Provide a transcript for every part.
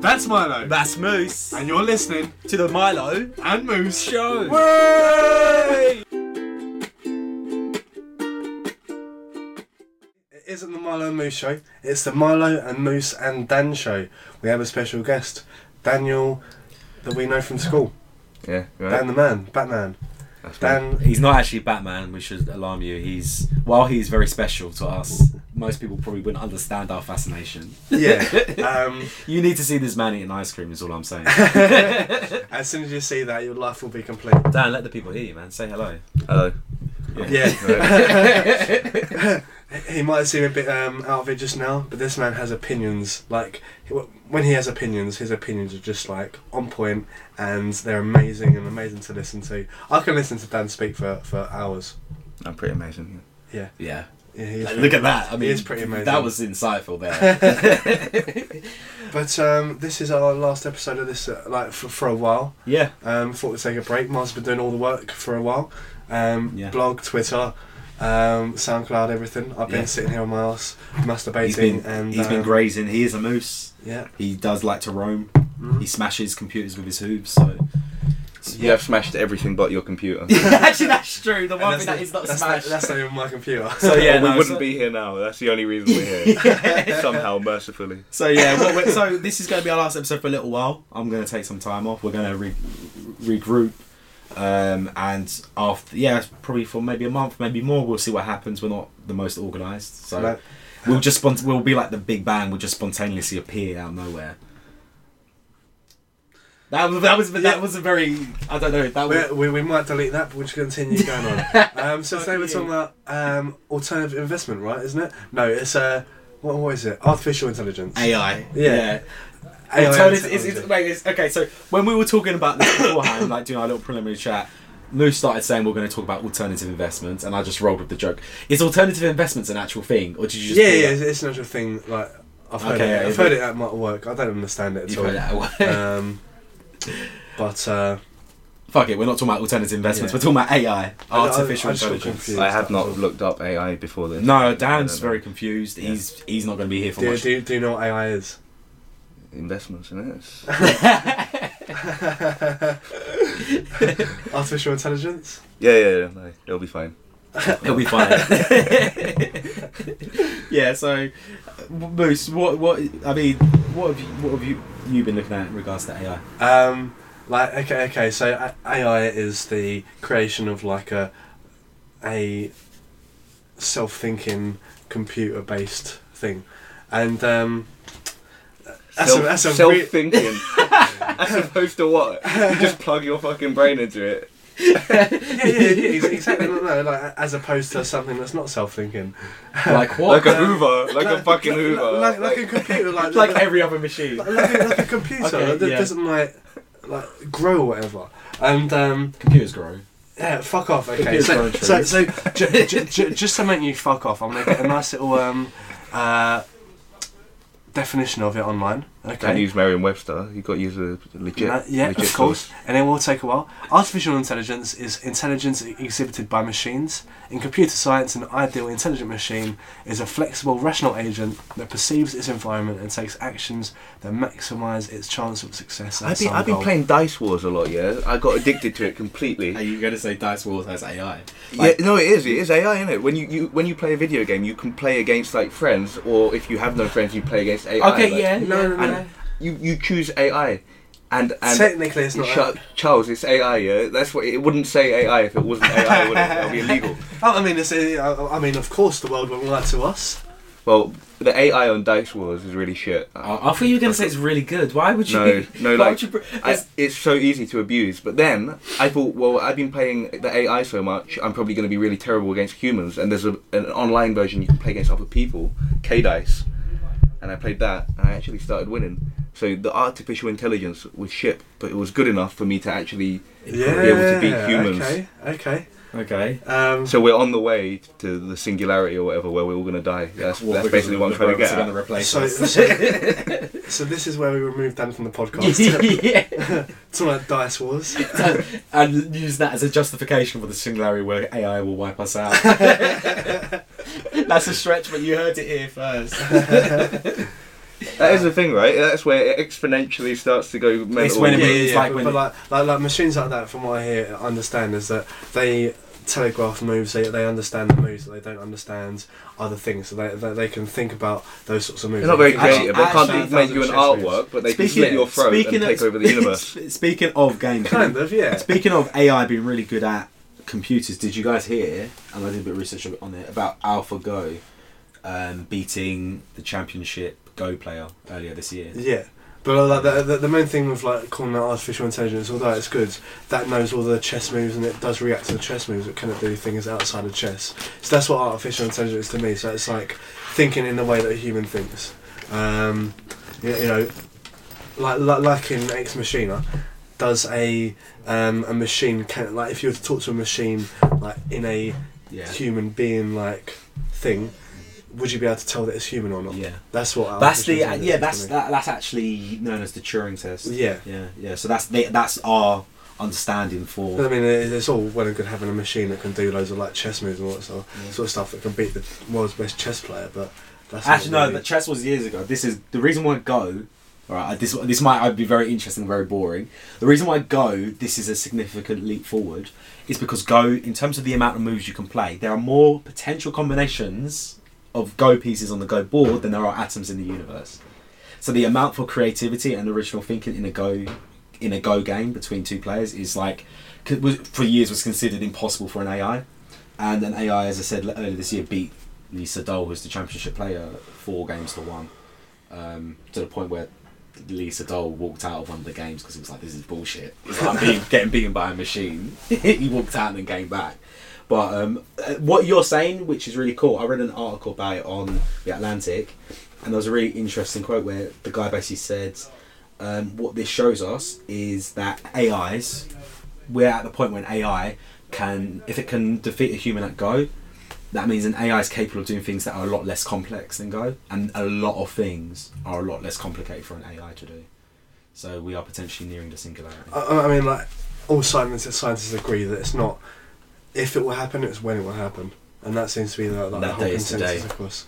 That's Milo. That's Moose. and you're listening To the Milo and Moose. Show. Way! It isn't the Milo and Moose show. It's the Milo and Moose and Dan show. We have a special guest, Daniel, that we know from school. Yeah, right. Dan the man, Batman. That's. Dan. He's not actually Batman. We should alarm you. He's while he's very special to us. Most people probably wouldn't understand our fascination. Yeah. Um, You need to see this man eating ice cream. Is all I'm saying. as soon as you see that, your life will be complete. Dan, let the people hear you, man. Say hello. Hello. Yeah. he might seem a bit um, out of it just now, but this man has opinions. Like when he has opinions, his opinions are just like on point, and they're amazing and amazing to listen to. I can listen to Dan speak for, for hours. I'm pretty amazing. Yeah, Yeah. yeah. Like, look at that. I mean, is pretty amazing. That was insightful there. But um, this is our last episode of this, uh, like for, for a while. yeah. Um, thought we'd take a break. Mars been doing all the work for a while. Um, Yeah. Blog, Twitter, um, SoundCloud, everything. I've been Yeah. sitting here on my ass, masturbating, He's been and he's been um, grazing. He is a moose. Yeah. He does like to roam. Mhm. He smashes computers with his hooves. So You have smashed everything but your computer. actually, that's true. The one that's thing that not- not that's smashed. Not, that's not even my computer. So yeah, we no, wouldn't so- be here now. That's the only reason we're here. Somehow, mercifully. So yeah, what we're, so this is going to be our last episode for a little while. I'm going to take some time off. We're going to re- regroup, um, and after yeah, probably for maybe a month, maybe more. We'll see what happens. We're not the most organised, so Like, we'll just spont- we'll be like the Big Bang. We'll just spontaneously appear out of nowhere. That was that was that was a very I don't know that was we, we, might delete that, but we'll just continue going on. Um, so today we're talking about um, alternative investment, right? Isn't it? No, it's uh, what, what is it? Artificial intelligence. AI. Yeah. yeah. AI Alternative, technology. it's, wait, it's, okay, so when we were talking about this beforehand, like doing our little preliminary chat, Moose started saying we're going to talk about alternative investments, and I just rolled with the joke. Is alternative investments an actual thing, or did you just yeah, yeah, that- it's, an actual thing. Like I've heard Okay, it. yeah, I've heard it- it at my work. I don't understand it at You've all. heard that away. Um, but uh, Fuck it, we're not talking about alternative investments. Yeah. We're talking about AI, artificial I just got intelligence. I have not That's looked up AI before this. No, Dan's don't know. very confused. He's he's not going to be here for do, much. do, do you know what AI is? Investments in it. Artificial intelligence. Yeah, yeah, yeah. No, it'll be fine. It'll be fine. yeah. So, Moose, what what I mean, what have you what have you you been looking at in regards to AI? Um, like okay, okay. So AI is the creation of like a a self-thinking computer-based thing, and um, that's a, that's a Self re- thinking. As opposed to what? You just plug your fucking brain into it. Yeah, yeah, yeah, exactly. No, no, like as opposed to something that's not self-thinking, Like what? Like a Hoover. Like a fucking Hoover. like, like a computer, like like like, every other machine. like, a, like a computer Okay, that yeah. doesn't like like grow or whatever. And um, Computers grow. Yeah, fuck off. Okay, Computer's so so, so j- j- j- just to make you fuck off, I'm gonna get a nice little um, uh, definition of it online. Okay. Can't use Merriam-Webster. You got to use a legit. No, yeah, legit of course, and it will take a while. Artificial intelligence is intelligence exhibited by machines. In computer science, an ideal intelligent machine is a flexible, rational agent that perceives its environment and takes actions that maximise its chance of success. I've been, I've been playing Dice Wars a lot, yeah. I got addicted to it completely. Are you going to say Dice Wars has AI? yeah, no, it is. It is AI, isn't it? When you, you when you play a video game, you can play against like friends, or if you have no friends, you play against AI. Okay, like, yeah. No, no, no. And you you choose AI, and and Technically, it's not. Ch- Charles, it's AI. Yeah, that's what it wouldn't say AI if it wasn't AI. would it? That would be illegal. Oh, I mean, it's, uh, I mean, of course, the world won't lie to us. Well, the AI on Dice Wars is really shit. I, I thought you were going to say it's really good. Why would you? No, no, like, you br- I, it's- it's so easy to abuse. But then I thought, well, I've been playing the AI so much, I'm probably going to be really terrible against humans. And there's a, an online version you can play against other people, K Dice, and I played that, and I actually started winning. So the artificial intelligence was shit, but it was good enough for me to actually Yeah, be able to beat humans. Okay, okay. okay. Um, So we're on the way to the singularity or whatever, where we're all going to die. That's, Well, that's basically what I'm trying to get. at. gonna replace So, us. so, so this is where we remove Dan from the podcast. yeah. It's all like Dice Wars. and use that as a justification for the singularity where AI will wipe us out. That's a stretch, but you heard it here first. That is the thing, right? That's where it exponentially starts to go mental. It's when it yeah, means yeah, yeah, like but, when- but like, like like machines like that, from what I hear, understand is that they telegraph moves. They, they understand the moves. That they don't understand other things. So they, they they can think about those sorts of moves. They're not very They can creative. They Actually, can't understand make you an thousand chess moves. artwork, but they can slit your throat and take over the universe. Speaking of games, Kind of, yeah. Speaking of AI being really good at computers, did you guys hear? And I did a bit of research on it about AlphaGo um, beating the championship Go player earlier this year. Yeah. But like the, the, the main thing with like calling that artificial intelligence, although it's good, that knows all the chess moves and it does react to the chess moves. It cannot do things outside of chess. So that's what artificial intelligence is to me. So it's like thinking in the way that a human thinks. Um, you, you know, like, like like in Ex Machina, does a um, a machine can like if you were to talk to a machine like in a Yeah. human being like thing, would you be able to tell that it's human or not? Yeah. That's what. That's the artificial yeah. That's is to me. that, that's actually known as the Turing test. Yeah. Yeah, yeah. So that's the, that's our understanding for. I mean, it's all well and good having a machine that can do loads of like chess moves and all that sort of, Yeah. sort of stuff that can beat the world's best chess player. But that's Actually, no. really- The chess was years ago. This is the reason why Go. Right, this this might be very interesting, very boring. The reason why Go this is a significant leap forward is because Go, in terms of the amount of moves you can play, there are more potential combinations of Go pieces on the Go board than there are atoms in the universe. So the amount for creativity and original thinking in a Go in a Go game between two players is like for years was considered impossible for an AI, and an AI, as I said earlier this year, beat Lee Sedol, who's the championship player, four games to one, um, to the point where Lee Sedol walked out of one of the games because he was like, "This is bullshit." Like, "I'm being, getting beaten by a machine." he walked out and then came back. But um, uh, what you're saying, which is really cool, I read an article about it on the Atlantic, and there was a really interesting quote where the guy basically said, um, "What this shows us is that AIs, we're at the point when AI can, if it can defeat a human at Go, that means an AI is capable of doing things that are a lot less complex than Go, and a lot of things are a lot less complicated for an AI to do. So we are potentially nearing the singularity. I, I mean, like all scientists, scientists agree that it's not if it will happen, it's when it will happen, and that seems to be the, like, the That whole day is consensus today. across.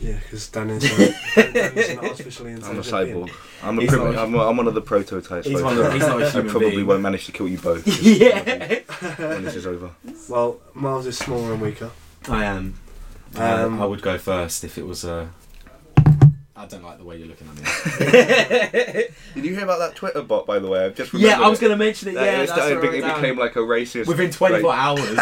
Yeah, because Dan is, uh, Dan, Dan is an artificially I'm a intelligent being. cyborg. I'm, a He's primi- not a- I'm, a, I'm one of the prototypes. He's one of the- he's not a I human probably being. won't manage to kill you both. yeah, when this is over. Well, Miles is smaller and weaker. I am. Um, Um, I would go first if it was a. I don't like the way you're looking at me. Did you hear about that Twitter bot, by the way? I've just yeah, I was it. going to mention it. That Yeah, it, that's started, where it I'm became down. like a racist. within 24 like- hours.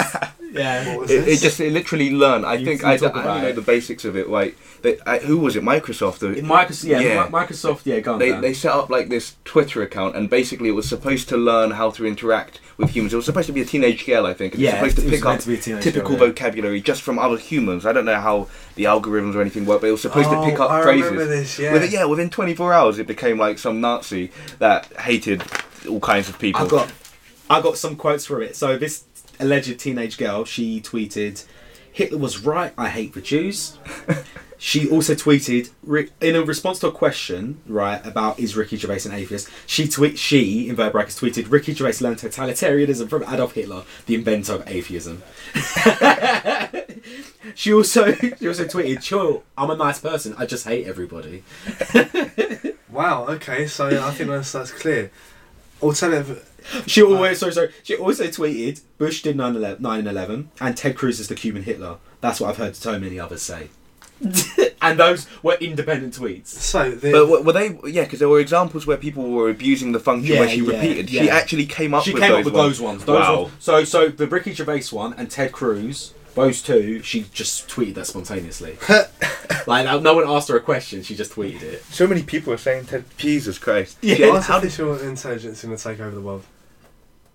Yeah. It, it just it literally learned. I You- think you I, I don't know it. the basics of it. Like, they, I, who was it? Microsoft. the- Microsoft, yeah, Yeah. Microsoft, yeah, go on. they, Dan. they set up like this Twitter account, and basically it was supposed to learn how to interact with humans. It was supposed to be a teenage girl, I think. and yeah, it's supposed to it was pick meant up to be a teenage typical girl, yeah. vocabulary just from other humans. I don't know how the algorithms or anything work, but it was supposed to oh, pick Oh, up I phrases. remember this, yeah. With yeah, within 24 hours, it became like some Nazi that hated all kinds of people. I got, I got some quotes from it. So this alleged teenage girl, she tweeted, "Hitler was right. I hate the Jews." she also tweeted in a response to a question, right, about is Ricky Gervais an atheist. She tweet, she in verb brackets tweeted, "Ricky Gervais learned totalitarianism from Adolf Hitler, the inventor of atheism." she also she also tweeted, "Chill, I'm a nice person. I just hate everybody." Wow. Okay, so I think that's that's clear. Alternative. She always sorry sorry. She also tweeted Bush did 9/11 and Ted Cruz is the Cuban Hitler. That's what I've heard so many others say. and those were independent tweets. So the, But were- were they? Yeah, because there were examples where people were abusing the function Yeah, where she yeah, repeated. She actually came up she with came those up with ones. those ones. Those wow. ones. So so the Ricky Gervais one and Ted Cruz, those two, she just tweeted that spontaneously. like no- no one asked her a question. She just tweeted it. So many people are saying, Ted, Jesus Christ. Yeah. Yeah, how did- artificial intelligence going to take over the world?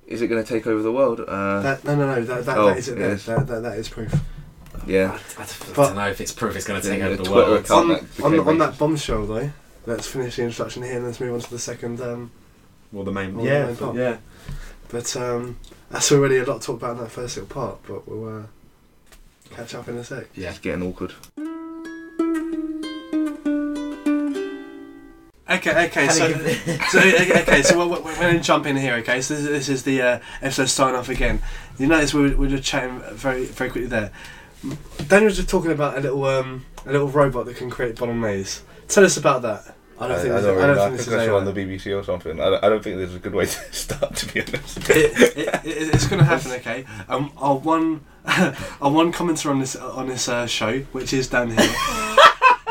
Is it going to take over the world? Uh, That, no, no, no. That, that, Oh, that isn't there. yes. That, that, that is proof. yeah. I, I But- don't know if it's proof it's going to take Yeah, over the the Twitter world. On, that on, on that bombshell, though, let's finish the introduction here and let's move on to the second. Um, Well, the main. Well, the yeah, main part. yeah. but um, that's already a lot to talk about in that first little part. But we'll uh, catch up in a sec. Yeah. It's getting awkward. Okay, okay, so, so okay, okay, so we're, we're going to jump in here. Okay, so this, this is the uh, episode starting off again. You notice we were, we were just chatting very very quickly there. Daniel was just talking about a little um, a little robot that can create bottom bolognese. Tell us about that. I don't think. this, I don't really know. I think think this I is saw on the BBC or something. I don't, I don't think this is a good way to start, to be honest. it, it, it, it's going to happen, okay? Um, our one, our one commenter on this on this uh, show, which is down here.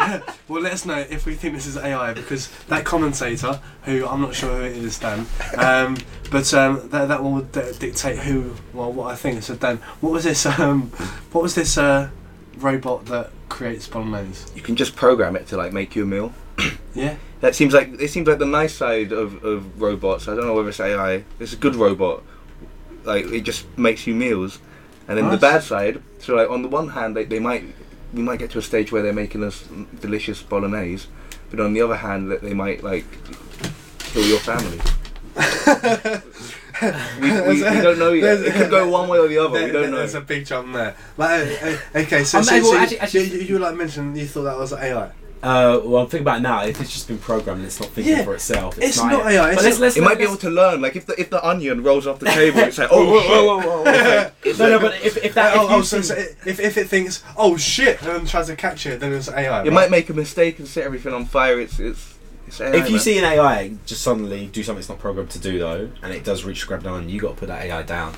well, let us know if we think this is AI because that commentator, who I'm not sure who it is, Dan, um, but um, that that will d- dictate who, well, what I think. So, Dan, what was this? Um, what was this uh, robot that creates bolognese? You can just program it to like make you a meal. Yeah. That seems like it seems like the nice side of, of robots. I don't know whether it's AI. It's a good robot. Like it just makes you meals, and then the bad side. So like on the one hand, they, they might we might get to a stage where they're making us delicious bolognese, but on the other hand, that they might like kill your family. we, we, we don't know yet. It could go one way or the other. There- we don't know. There's a big jump there. Like, uh, uh, okay, so, so, so actually- you- you, you, like mentioned you thought that was AI. Uh, well, I'm thinking about it now. If it's just been programmed and it's not thinking Yeah, for itself, it's, it's not AI, But it's let's, not- let's, it might be let's- able to learn. Like if the if the onion rolls off the table, it's like oh whoa whoa whoa whoa. It's No, no, but if, if that, oh, if oh, so, see- so if, if it thinks, oh shit, and then tries to catch it, then it's AI. It right? might make a mistake and set everything on fire. It's it's it's AI. if you man. see an AI just suddenly do something it's not programmed to do though, and it does reach grab down, you got to put that AI down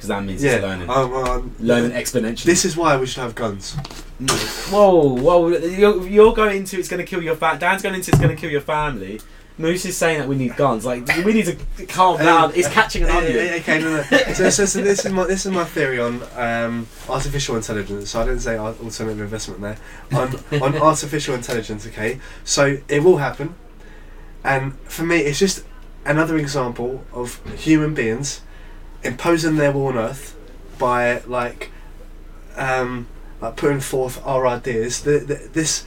because that means yeah, it's learning, um, um, learning exponentially. This is why we should have guns. Whoa, whoa! You're, you're going into it's going to kill your fam. Dan's going into it's going to kill your family. Moose is saying that we need guns. Like we need to calm down. It's catching an onion. Okay, no, no. so, so, so this is my this is my theory on um, artificial intelligence. So I didn't say al- alternative investment there. On on artificial intelligence. Okay, so it will happen, and for me, it's just another example of human beings imposing their will on Earth by like um, like putting forth our ideas. The, the, this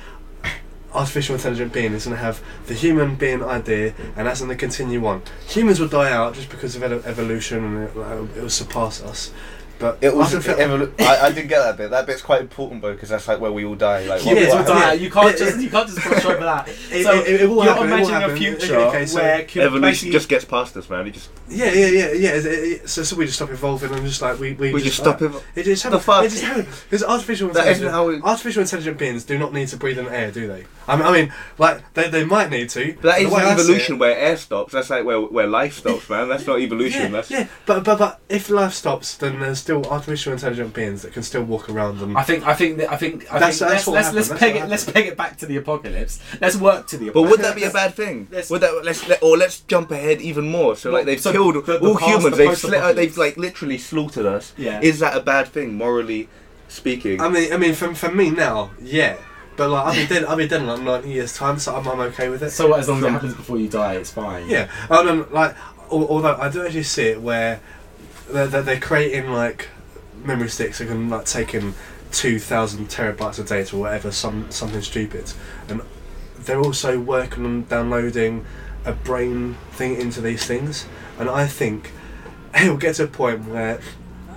artificial intelligent being is going to have the human being idea, and that's going to continue on. Humans will die out just because of evo- evolution, and it will surpass us. But It was. artifi- evolu- I, I didn't get that bit. That bit's quite important, though, because that's like where we all die. Like, Yeah, Humans yeah, will die. You can't just you can't just brush over that. It- so it- it will you're happen, it will imagining a future Okay, so where evolution just gets past us, man. It just yeah, yeah, yeah, yeah. it- it- so, so we just stop evolving and just like we we, we just stop it. It just The happens. fuck? It just happens. Because artificial That isn't intelligence, artificial intelligent beings do not need to breathe in air, do they? I mean, I mean, like they, they might need to. But that but the isn't way I see evolution where air stops. That's like where where life stops, man. That's not evolution. Yeah, that's yeah, but but but if life stops, then there's still artificial intelligent beings that can still walk around them. I think I think that I think I That's- think that's let's what let's, let's that's peg what it let's peg it back to the apocalypse. Let's work to the apocalypse. But apocalypse. would that be a bad thing? Let's- Would that let's let, or let's jump ahead even more? So Well, like they've so killed the- the all past- humans. the uh, They've post-apocalypse. they've like literally slaughtered us. Yeah. Is that a bad thing morally speaking? I mean, I mean, for, for me now, yeah. But like, I'll be dead. I'll be dead in like ninety years' time, so I'm, I'm okay with it. so what, as long as it happens before you die, it's fine. Yeah. Oh, no, like, although I do actually see it where they're, they're, they're creating like memory sticks that can like take in two thousand terabytes of data or whatever, some something stupid, and they're also working on downloading a brain thing into these things, and I think it will get to a point where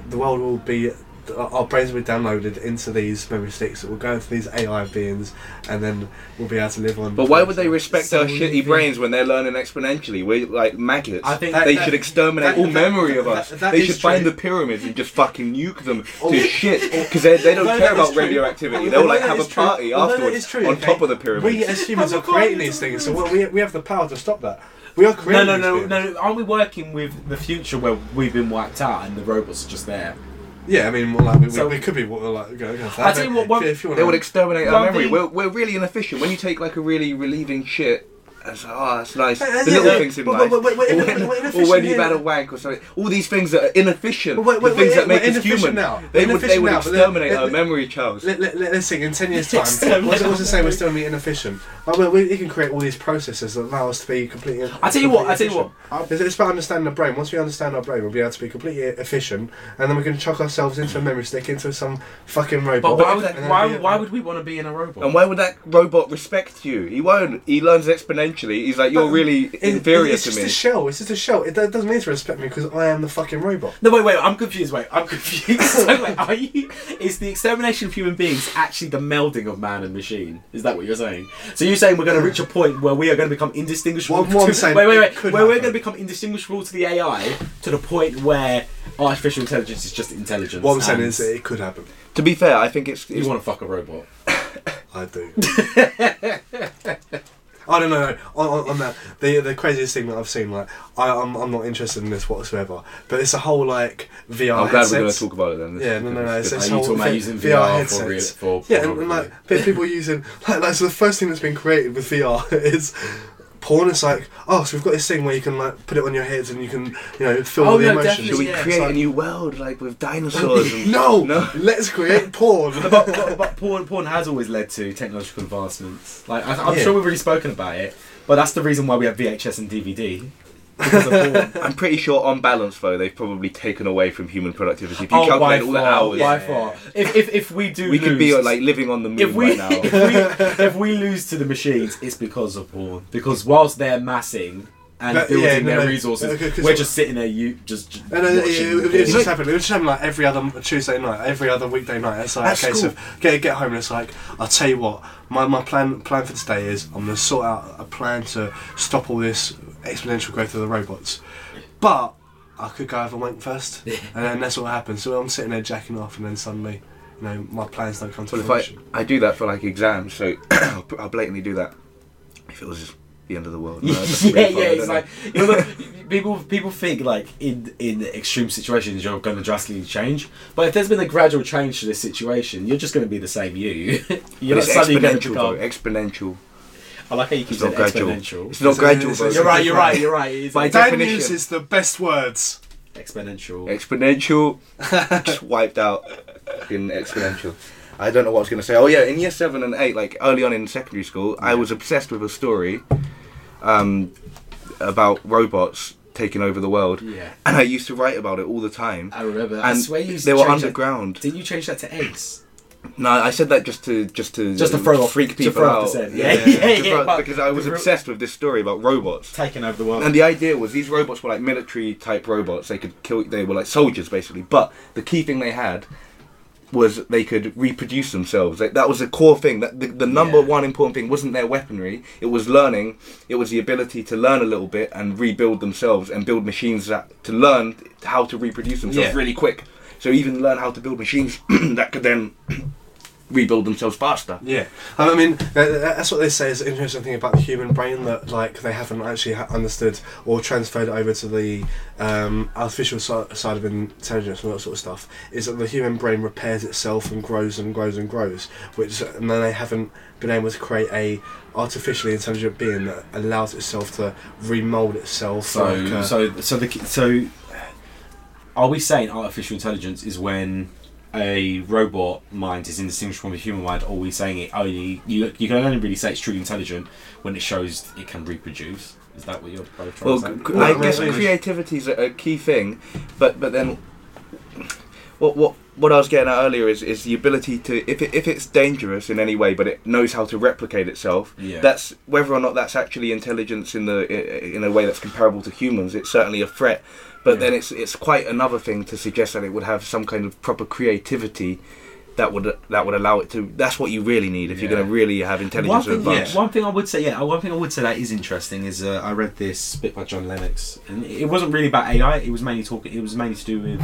the world will be. Our brains will be downloaded into these memory sticks that will go into these AI beings, and then we'll be able to live on. but why would they respect So our shitty think- brains when they're learning exponentially? We're like maggots. I think That- they that- should exterminate that- all that- memory of us. that they is should find the pyramids and just fucking nuke them Oh. to shit because they, they don't Although care about true- radioactivity. although They'll like have a is true- party although afterwards is true, on okay, top of the pyramids. We as humans are creating these things, so we, we have the power to stop that. We are No, creating no, these no, no. Aren't we working with the future where we've been wiped out and the robots are just there? Yeah, I mean, well, like, we, So- we, we could be well, like go, go for I that, tell you but what, one- if, if you They would exterminate our memory. thing- We're, we're really inefficient. When you take like a really relieving shit, it's like, oh, that's nice. Uh, The little yeah, things in life. but- but- but or, when, but or when inefficient, you've had a wank or something. All these things that are inefficient. But wait, wait, the things wait, that make we're us inefficient human. now. They would, they would inefficient now, exterminate let- our let- memory, Charles. Let, let, let, us think in 10 years' time, what's, what's to say we're still going to be inefficient? Like, well, we, we can create all these processes that allow us to be completely I tell you what. completely I tell you what. It's, it's about understanding the brain. Once we understand our brain, we'll be able to be completely efficient, and then we can chuck ourselves into a memory stick, into some fucking robot. But why would, that- why, why would we want to be in a robot? And why would that robot respect you? He won't. He learns exponentially. He's like, you're But really It- inferior it's to me. It's just a shell. It's just a shell. It do- doesn't mean to respect me because I am the fucking robot. No, wait, wait. I'm confused. Wait, I'm confused. so, wait, are you? Is the extermination of human beings actually the melding of man and machine? Is that what you're saying? So you're saying we're going to reach a point where we are going to become indistinguishable? What- what I'm to, saying, wait, wait, wait. could Where we're going to become indistinguishable to the AI to the point where artificial intelligence is just intelligence. What I'm saying is it could happen. To be fair, I think it's, you want to fuck a robot. I do. I don't know. On, on, on that, the the craziest thing that I've seen, like, I, I'm, I'm not interested in this whatsoever. But it's a whole like VR. I'm glad we're going to talk about it then. This Yeah, no, no, no. It's. Are it's you whole talking about using VR, for, real, headsets. for Yeah, and, and like pe- people using like, like so the first thing that's been created with VR is porn. It's like oh, so we've got this thing where you can like put it on your heads and you can you know feel Oh, all the no, emotions. Should we Yeah, create it's like- a new world like with dinosaurs? And, No, no. let's create porn. but, but, but porn, porn has always led to technological advancements. Like I, I'm Yeah. sure we've already spoken about it, but that's the reason why we have VHS and DVD. Because of porn. I'm pretty sure, on balance, though, they've probably taken away from human productivity. If you oh, by calculate all the far, hours, by Yeah. far. If, if, if we do, we could be like living on the moon if we, right now. if we if we lose to the machines, it's because of porn. Because whilst they're massing and But, building yeah, no, their no. resources, Okay, 'cause- we're just sitting there, you just, just And uh, it, watching it, it, it's just happened. It was just happening like every other Tuesday night, every other weekday night. It's like That's a case cool. of get get home and it's like I'll tell you what. My, my plan plan for today is I'm gonna sort out a plan to stop all this exponential growth of the robots, but I could go have a wank first, and then that's what happens. So I'm sitting there jacking off, and then suddenly, you know, my plans don't come to Well, if I, fruition. I do that for like exams, so I'll, I'll blatantly do that. If it was just the end of the world. No, yeah, yeah, it's like you know, look, people people think like in in extreme situations you're going to drastically change, but if there's been a gradual change to this situation, you're just going to be the same you. you're not it's suddenly going to exponential, though. become. Exponential. I like how you keep It's saying not gradual. exponential. It's not gradual. it's a- it's You're right. You're right. You're right. It is By Dan definition. uses the best words. exponential. Exponential. just wiped out in exponential. I don't know what I was going to say. Oh yeah, in year seven and eight, like early on in secondary school, I was obsessed with a story um, about robots taking over the world, Yeah, and I used to write about it all the time. I remember. I And swear you used they to were change that- underground. Didn't you change that to eggs? No, I said that just to just to Just to um, throw off- freak to people throw off out. the scent. Yeah, yeah, To yeah, but- because I was obsessed with this story about robots. Taking over the world. And the idea was these robots were like military type robots. They could kill. They were like soldiers basically. But the key thing they had was they could reproduce themselves. Like, that was the core thing. That the, the number Yeah. one important thing wasn't their weaponry. It was learning. It was the ability to learn a little bit and rebuild themselves and build machines that to learn how to reproduce themselves Yeah. really quick. So even learn how to build machines that could then rebuild themselves faster. Yeah, I mean, that's what they say is an interesting thing about the human brain that like they haven't actually understood or transferred over to the um, artificial si- side of intelligence and all that sort of stuff. Is that the human brain repairs itself and grows and grows and grows, which and then they haven't been able to create a artificially intelligent being that allows itself to remold itself. So, like, uh, so, so the so, are we saying artificial intelligence is when a robot mind is indistinguishable from a human mind, or are we saying it only you you can only really say it's truly intelligent when it shows it can reproduce? Is that what you're both trying Well, to say? c- No, I guess no, no. creativity is a, a key thing, but but then what what what I was getting at earlier is, is the ability to if it, if it's dangerous in any way, but it knows how to replicate itself. Yeah. That's whether or not that's actually intelligence in the in a way that's comparable to humans. It's certainly a threat, but Yeah. then it's it's quite another thing to suggest that it would have some kind of proper creativity. That would that would allow it to. That's what you really need if you're going to really have One intelligence thing, advanced. yeah, one thing I would say, yeah, one thing I would say that is interesting is uh, I read this bit by John Lennox, and it wasn't really about AI. It was mainly talking. It was mainly to do with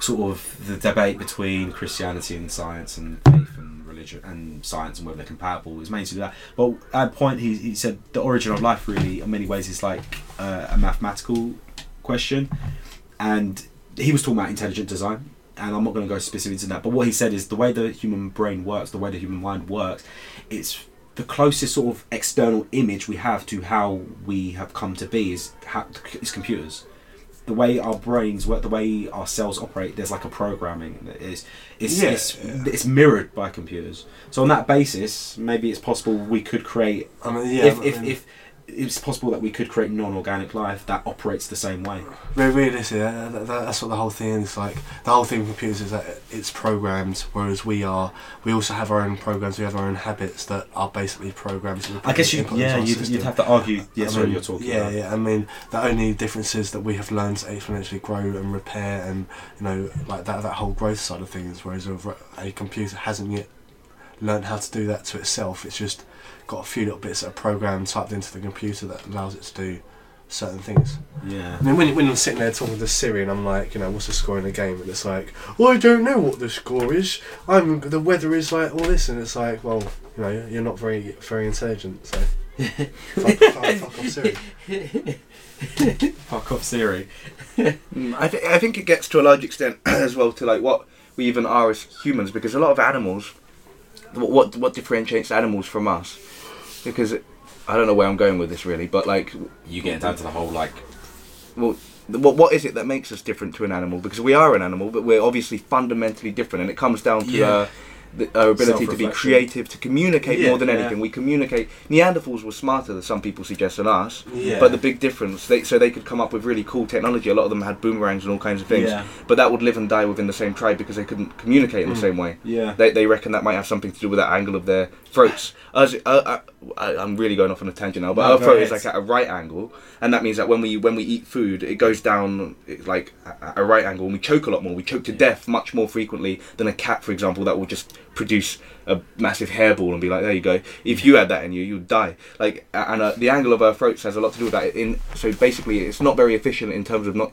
sort of the debate between Christianity and science and faith and religion and science and whether they're compatible. It was mainly to do that. But at a point, he, he said the origin of life really, in many ways, is like uh, a mathematical question, and he was talking about intelligent design. And I'm not going to go specific to that, but what he said is the way the human brain works, the way the human mind works, it's the closest sort of external image we have to how we have come to be is how, is computers. The way our brains work, the way our cells operate, there's like a programming that is it's, Yeah. it's it's mirrored by computers. So on that basis, maybe it's possible we could create I mean, yeah, if, I if, if it's possible that we could create non-organic life that operates the same way. Re- Realistically, that, that, that's what the whole thing is like. The whole thing with computers is that it's programmed, whereas we are. We also have our own programs. We have our own habits that are basically programs. I guess you, yeah, you'd, you'd have to argue. Yes, I mean, you're talking yeah, about. yeah. I mean, the only difference is that we have learned to exponentially grow and repair, and you know, like that that whole growth side of things. Whereas a, a computer hasn't yet learned how to do that to itself. It's just got a few little bits that are programmed typed into the computer that allows it to do certain things. Yeah. I mean, when, when I'm sitting there talking to Siri and I'm like, you know, what's the score in the game? And it's like, well, I don't know what the score is. I'm the weather is like all this, and it's like, well, you know, you're not very very intelligent, so fuck, fuck, fuck off Siri. Fuck off Siri. Mm, I, th- I think it gets to a large extent as well to like what we even are as humans because a lot of animals what what, what differentiates animals from us because I don't know where I'm going with this really but like You get down to the whole like well what, what is it that makes us different to an animal because we are an animal but we're obviously fundamentally different and it comes down to Yeah. uh, the, our ability to be creative to communicate Yeah, more than yeah. anything we communicate Neanderthals were smarter than some people suggest than us but the big difference they, so they could come up with really cool technology a lot of them had boomerangs and all kinds of things but that would live and die within the same tribe because they couldn't communicate in the Mm. same way. Yeah. They, they reckon that might have something to do with that angle of their throats. Us, uh, uh, I, I'm really going off on a tangent now, but No, our throat is like at a right angle, and that means that when we when we eat food, it goes down it's like at a right angle, and we choke a lot more. We choke to death much more frequently than a cat, for example, that will just produce a massive hairball and be like, there you go. If you had that in you, you'd die. Like, and uh, the angle of our throats has a lot to do with that. In so basically, it's not very efficient in terms of not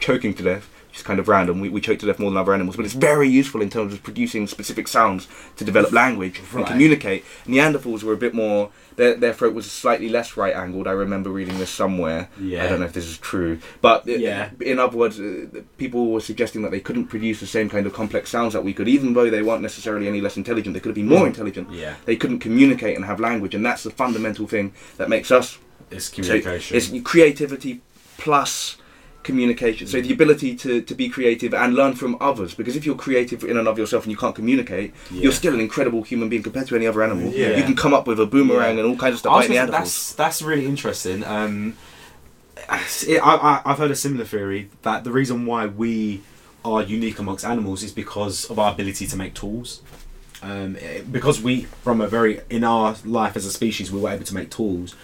choking to death. Kind of random. We, we choke to death more than other animals, but it's very useful in terms of producing specific sounds to develop language Right. and communicate. Neanderthals were a bit more. Their, their throat was slightly less right angled. I remember reading this somewhere. Yeah. I don't know if this is true, but Yeah. in other words, uh, people were suggesting that they couldn't produce the same kind of complex sounds that we could, even though they weren't necessarily any less intelligent. They could have been more Mm. intelligent. Yeah. They couldn't communicate and have language, and that's the fundamental thing that makes us It's so communication. it's creativity plus communication. So the ability to, to be creative and learn from others. Because if you're creative in and of yourself and you can't communicate, Yeah. you're still an incredible human being compared to any other animal. Yeah. You can come up with a boomerang Yeah. and all kinds of stuff like gonna say, Neanderthals. that's that's really interesting. Um, it, I, I, I've heard a similar theory that the reason why we are unique amongst animals is because of our ability to make tools. Um, because we, from a very in our life as a species, we were able to make tools.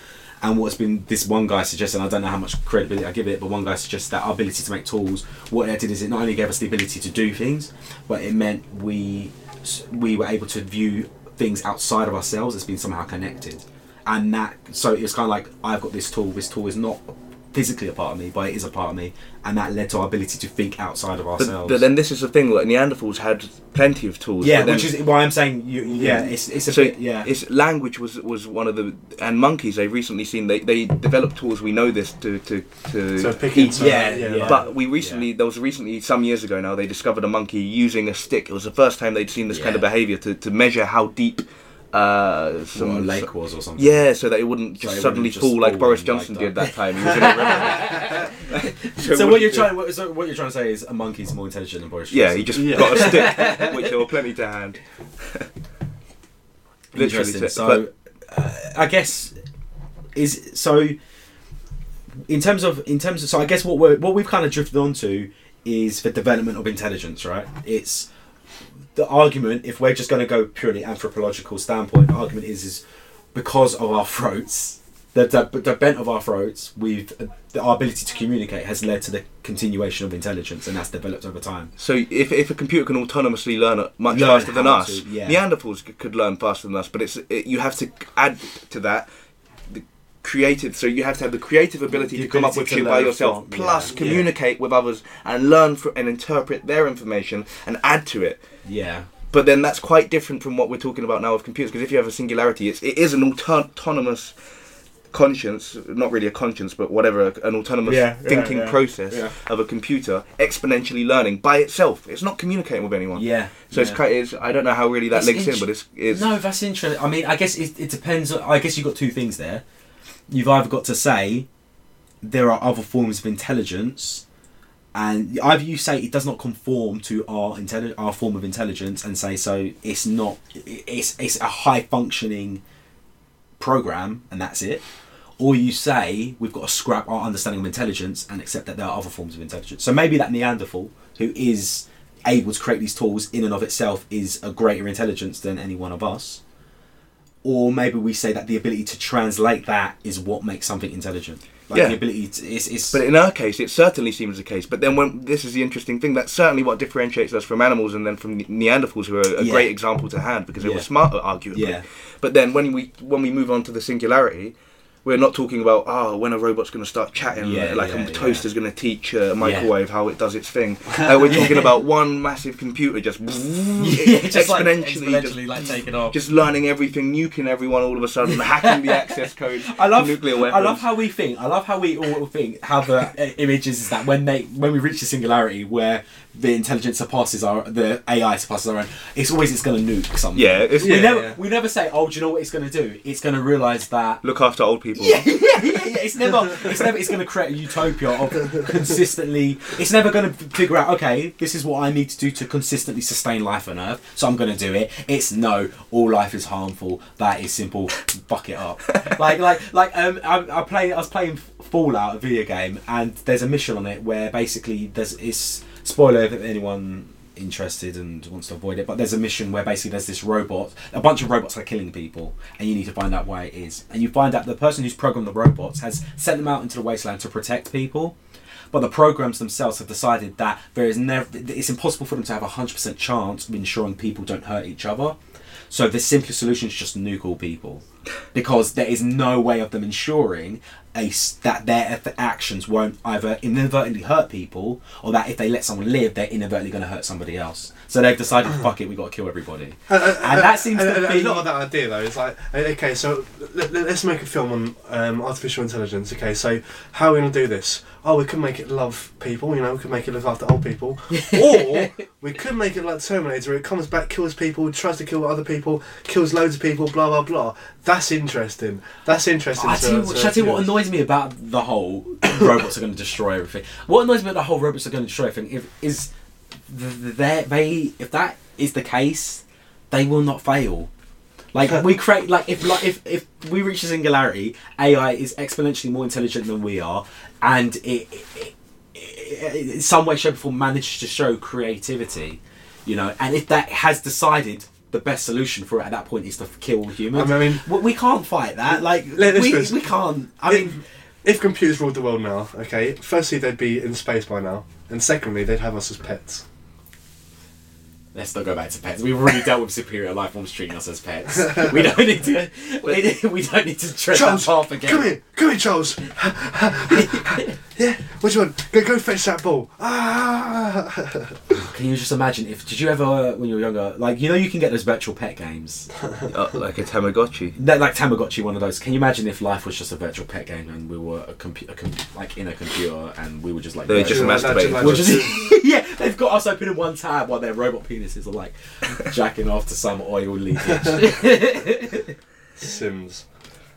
And what's been this one guy suggested, I don't know how much credibility I give it, but one guy suggests that our ability to make tools, what it did is it not only gave us the ability to do things, but it meant we we were able to view things outside of ourselves as being somehow connected. And that so it's kind of like I've got this tool. This tool is not physically a part of me, but it is a part of me, and that led to our ability to think outside of ourselves. but then this is the thing, like Neanderthals had plenty of tools. yeah, then- which is why I'm saying you. Yeah, it's it's a so bit. Yeah, it's language was was one of the and monkeys they've recently seen they, they developed tools we know this to to to So pick eat. it, Yeah, yeah, yeah. But we recently, there was recently, some years ago now, they discovered a monkey using a stick. It was the first time they'd seen this kind of behaviour to, to measure how deep uh, what a some lake so- was or something. yeah, so that it wouldn't So just it suddenly wouldn't just fall like Boris Johnson like did that. that time. He was in a river. So, what you're trying, what, so what you're trying to say is a monkey's more intelligent than Boris Johnson. Yeah, Johnson. he just Yeah. got a stick, which there were plenty to hand. Literally, Interesting. so- So, uh, I guess is so. In terms of in terms of so, I guess what we're what we've kind of drifted onto is the development of intelligence, right? It's the argument. If we're just going to go purely anthropological standpoint, the argument is is because of our throats, the the, the bent of our throats, we've the, our ability to communicate has led to the continuation of intelligence, and that's developed over time. So if, if a computer can autonomously learn much Learn faster than us, to, yeah. Neanderthals could learn faster than us. But it's it, you have to add to that creative. So you have to have the creative ability The to come up with shit by yourself, from- plus yeah. communicate with others and learn fr and interpret their information and add to it. Yeah. But then that's quite different from what we're talking about now with computers. Because if you have a singularity, it's, it is an auto- autonomous conscience, not really a conscience, but whatever, an autonomous Yeah, yeah, thinking yeah, process yeah. of a computer exponentially learning by itself. It's not communicating with anyone. Yeah. So it's yeah. quite. It's, I don't know how really that It's links in, int- but it's. it's No, that's interesting. I mean, I guess it, it depends. I guess you've got two things there. You've either got to say there are other forms of intelligence, and either you say it does not conform to our intelli- our form of intelligence, and say so it's not. It's it's a high functioning program, and that's it. Or you say we've got to scrap our understanding of intelligence and accept that there are other forms of intelligence. So maybe that Neanderthal, who is able to create these tools in and of itself, is a greater intelligence than any one of us. Or maybe we say that the ability to translate that is what makes something intelligent. Like Yeah. the ability to, it's, it's But in our case, it certainly seems the case. But then, when this is the interesting thing, that's certainly what differentiates us from animals, and then from Neanderthals, who are a Yeah. great example to hand because they Yeah. were smarter, arguably. Yeah. But then, when we when we move on to the singularity, we're not talking about oh when a robot's going to start chatting Yeah, like yeah, a toaster's going to teach a microwave how it does its thing. Uh, we're talking about one massive computer just, just like exponentially, exponentially just, like taking off. just learning everything, nuking everyone all of a sudden, hacking the access code I love nuclear weapons. I love how we think. I love how we all think. How the uh, image is that when they when we reach the singularity where the intelligence surpasses our the AI surpasses our own, it's always it's going to nuke something. yeah, it's, We Yeah, never yeah. we never say, oh, do you know what it's going to do? It's going to realise that. look after old people. Yeah, yeah, yeah, yeah. It's never. It's never. It's going to create a utopia of consistently. It's never going to figure out. Okay, this is what I need to do to consistently sustain life on Earth. So I'm going to do it. It's no. All life is harmful. That is simple. Fuck it up. Like like like um. I, I play. I was playing Fallout, a video game, and there's a mission on it where basically there's it's spoiler if anyone interested and wants to avoid it but there's a mission where basically there's this robot a bunch of robots are killing people and you need to find out why it is. And you find out the person who's programmed the robots has sent them out into the wasteland to protect people but the programs themselves have decided that there is never it's impossible for them to have a 100% chance of ensuring people don't hurt each other. So the simplest solution is just nuke all people because there is no way of them ensuring a that their actions won't either inadvertently hurt people or that if they let someone live they're inadvertently going to hurt somebody else so they've decided fuck it we've got to kill everybody Uh, uh, And that seems uh, to uh, be- a lot of that idea though. It's like uh, okay, so let, us make a film on um, artificial intelligence. Okay, so how are we going to do this? Oh, we could make it love people. You know, we could make it look after old people, or we could make it like Terminator. Where it comes back, kills people, tries to kill other people, kills loads of people. Blah blah blah. That's interesting. That's interesting. I to- to what- shall I tell you what annoys me about the whole robots are going to destroy everything? What annoys me about the whole robots are going to destroy everything if, is the, they, if that is the case, they will not fail. Like we create like if like if, if we reach a singularity, AI is exponentially more intelligent than we are, and it, it, it, in some way, shape, or form managed to show creativity, you know, and if that has decided. The best solution for it at that point is to kill humans. I mean- we, we can't fight that. Like we, we can't. I If- mean, If computers ruled the world now, okay, firstly they'd be in space by now, and secondly they'd have us as pets. Let's not go back to pets. We've already dealt with superior life forms treating us as pets. We don't need to. We, we don't need to tread that Charles, path again. come here, come here, Charles. yeah, what do you want? Go, go fetch that ball. Ah. Can you just imagine if? Did you ever, uh, when you were younger, like you know, you can get those virtual pet games, Uh, like a Tamagotchi. They're like Tamagotchi, one of those. Can you imagine if life was just a virtual pet game and we were a computer, com- like in a computer, and we were just like They were just masturbating. like just- yeah, they've got us open in one tab while their robot penises are like jacking off to some oil leakage. Sims.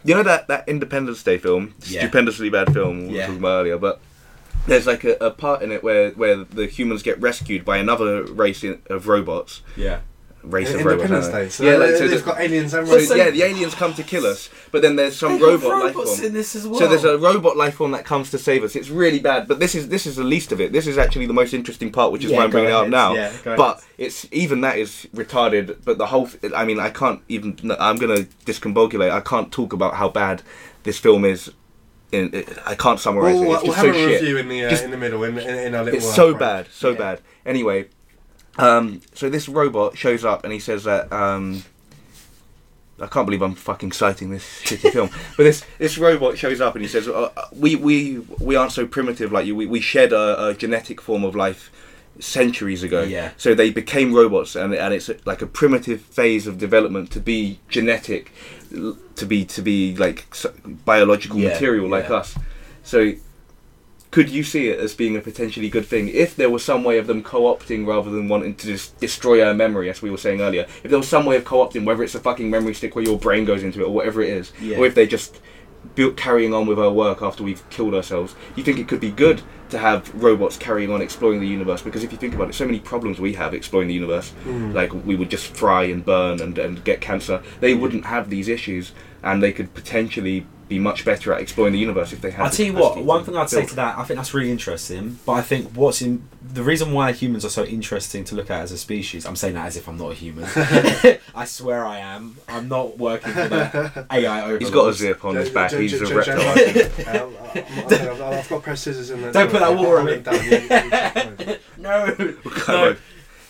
You know that, that Independence Day film, Yeah. stupendously bad film we were Yeah. talking about earlier, but there's like a, a part in it where, where the humans get rescued by another race in, of robots. yeah. Race of robots. Independence I don't know. Day. So yeah, like, so they've there's- got aliens and robots. so- yeah, the aliens come to kill us, but then there's some They've got robot life form. in this as well. So there's a robot life form that comes to save us. It's really bad, but this is this is the least of it. This is actually the most interesting part, which is Yeah, why I'm go bringing it up now. Yeah, but ahead. it's even that is retarded. But the whole, I mean, I can't even. I'm gonna discombobulate. I can't talk about how bad this film is. In, I can't summarize We'll, it. It's we'll just have so a shit. review in the uh, Just- in the middle in, in, in our little. It's so bad, so Yeah. bad. Anyway, um, so this robot shows up and he says that um, I can't believe I'm fucking citing this shitty film. But this this robot shows up and he says, uh, "We we we aren't so primitive like you. We we shed a, a genetic form of life." centuries ago Yeah. so they became robots and, and it's like a primitive phase of development to be genetic to be to be like biological Yeah, material like yeah. us so could you see it as being a potentially good thing if there was some way of them co-opting rather than wanting to just destroy our memory as we were saying earlier? If there was some way of co-opting whether it's a fucking memory stick where your brain goes into it or whatever it is Yeah. or if they just built carrying on with our work after we've killed ourselves you think it could be good to have robots carrying on exploring the universe? Because if you think about it so many problems we have exploring the universe. Mm. like we would just fry and burn and, and get cancer. They wouldn't have these issues and they could potentially be much better at exploring the universe if they had I'll tell you what. One thing I'd say to that, I think that's really interesting. But I think what's in the reason why humans are so interesting to look at as a species. I'm saying that as if I'm not a human. I swear I am. I'm not working for the AI overlords. he's got a zip on his back he's a reptile I'm- I'm- I've got press scissors in there. Don't put that water on me. No,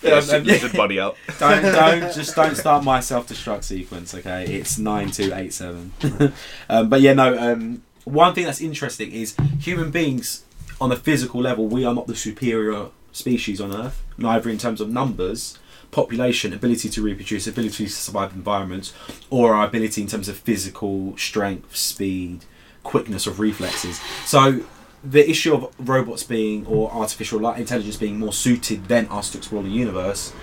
Kind no. of- Yeah, um, lizard body out. don't don't just don't start my self destruct sequence. Okay, it's nine two eight seven. um, but yeah, no. Um, one thing that's interesting is human beings on a physical level. We are not the superior species on Earth, neither in terms of numbers, population, ability to reproduce, ability to survive environments, or our ability in terms of physical strength, speed, quickness of reflexes. So. The issue of robots being or artificial light intelligence being more suited than us to explore the universe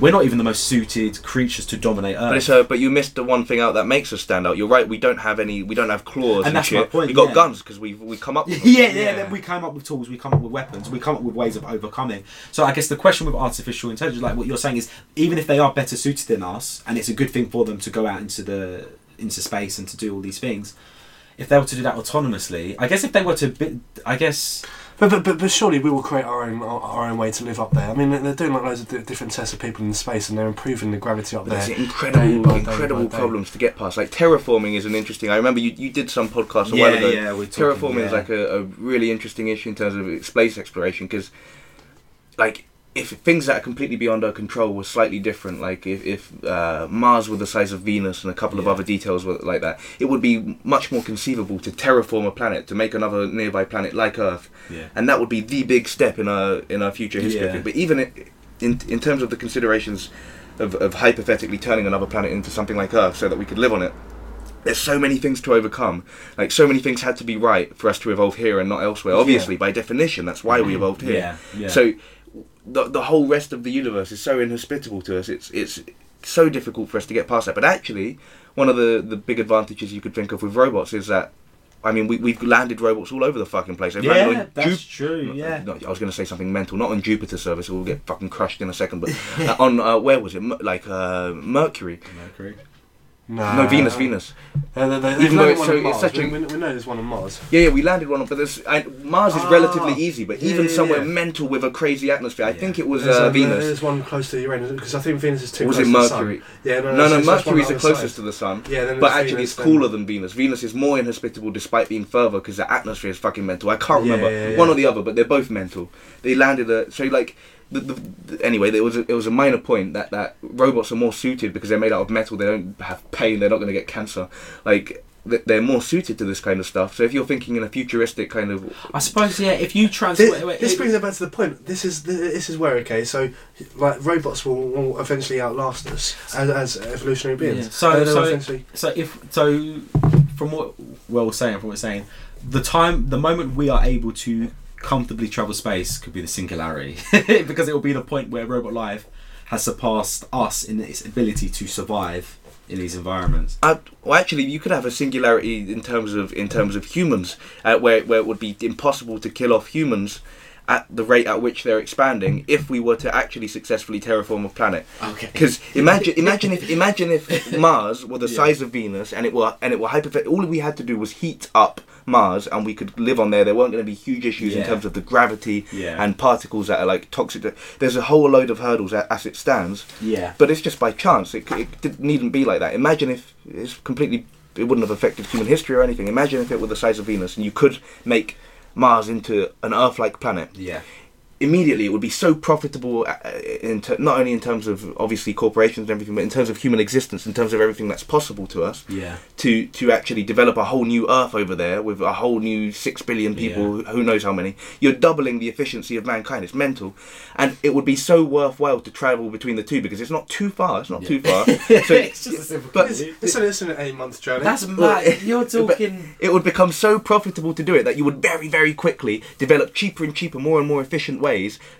we're not even the most suited creatures to dominate Earth. But it's uh, but you missed the one thing out that makes us stand out. You're right. We don't have any. We don't have claws and, And that's my point, we got yeah. guns because we we come up. With them. yeah, yeah, Yeah. Then we come up with tools, we come up with weapons, we come up with ways of overcoming. So I guess the question with artificial intelligence, like what you're saying, is even if they are better suited than us, and it's a good thing for them to go out into the into space and to do all these things. If they were to do that autonomously, I guess if they were to, bi- I guess But, but but but surely we will create our own our, our own way to live up there. I mean, they're doing like loads of di- different tests of people in space, and they're improving the gravity up But there's there. incredible, day by day incredible by day. problems to get past. Like terraforming is an interesting. I remember you, you did some podcast a while ago. yeah, we're talking, terraforming is like a, a really interesting issue in terms of space exploration because, like, if things that are completely beyond our control were slightly different, like if, if uh, Mars were the size of Venus and a couple of other details were like that, it would be much more conceivable to terraform a planet to make another nearby planet like Earth, yeah, and that would be the big step in our in our future history. Yeah. But even in in terms of the considerations of, of hypothetically turning another planet into something like Earth so that we could live on it. There's so many things to overcome. Like so many things had to be right for us to evolve here and not elsewhere. Obviously, by definition, that's why we evolved here. yeah, yeah. So the the whole rest of the universe is so inhospitable to us. It's it's so difficult for us to get past that. But actually, one of the the big advantages you could think of with robots is that. I mean, we, we've landed robots all over the fucking place. They've yeah, that's Jup- true. not- Yeah, not- I was going to say something mental, not on Jupiter service. We'll get fucking crushed in a second. But uh, on uh, where was it? Mer- like uh, Mercury? Mercury. No, no, Venus. Venus. Uh, they, they, Even though it's so- it's such we, a- we, we know there's one on Mars. Yeah, yeah, we landed one, on, but there's I, Mars is Ah, relatively easy. But yeah, even yeah, somewhere yeah. mental with a crazy atmosphere, I think it was There's, uh, Venus. There's one close to Uranus because I think Venus is too Or was close it to the sun. Mercury? Yeah, no, No, no, so it's just one Mercury's the closest side. to the sun. Yeah, then But actually, Venus, it's then- cooler than Venus. Venus is more inhospitable despite being further because the atmosphere is fucking mental. I can't remember one or the other, but they're both mental. They landed a so like. The, the, the- anyway, there was a, it was a minor point that, that robots are more suited because they're made out of metal. They don't have pain. They're not going to get cancer. Like they're more suited to this kind of stuff. So if you're thinking in a futuristic kind of I suppose yeah. If you transfer, This, this brings it back to the point. This is this is where okay. So, like robots will, will eventually outlast us as, as evolutionary beings. Yeah. So- so- eventually, So if so, from what Will was saying, from what we're saying, the time, the moment we are able to comfortably travel space could be the singularity, because it will be the point where robot life has surpassed us in its ability to survive in these environments. Uh, well, actually, you could have a singularity in terms of in terms of humans, uh, where where it would be impossible to kill off humans at the rate at which they're expanding if we were to actually successfully terraform a planet. Okay. Because imagine imagine if imagine if Mars were the Yeah. size of Venus and it were and it were hypothet- all we had to do was heat up Mars and we could live on there. There weren't going to be huge issues in terms of the gravity Yeah. and particles that are like toxic. There's a whole load of hurdles as it stands. Yeah. But it's just by chance. It, it didn't needn't be like that. Imagine if it's completely. It wouldn't have affected human history or anything. Imagine if it were the size of Venus and you could make Mars into an Earth-like planet. Yeah. Immediately, it would be so profitable. uh, In ter- not only in terms of obviously corporations and everything, but in terms of human existence, in terms of everything that's possible to us. Yeah. To to actually develop a whole new Earth over there with a whole new six billion people, who knows how many. You're doubling the efficiency of mankind. It's mental, and it would be so worthwhile to travel between the two because it's not too far. It's not too far. so it's just a simple. but- it's, it's, an, it's an eight month journey. that's mad. You're talking. it would become so profitable to do it that you would very very quickly develop cheaper and cheaper more and more efficient ways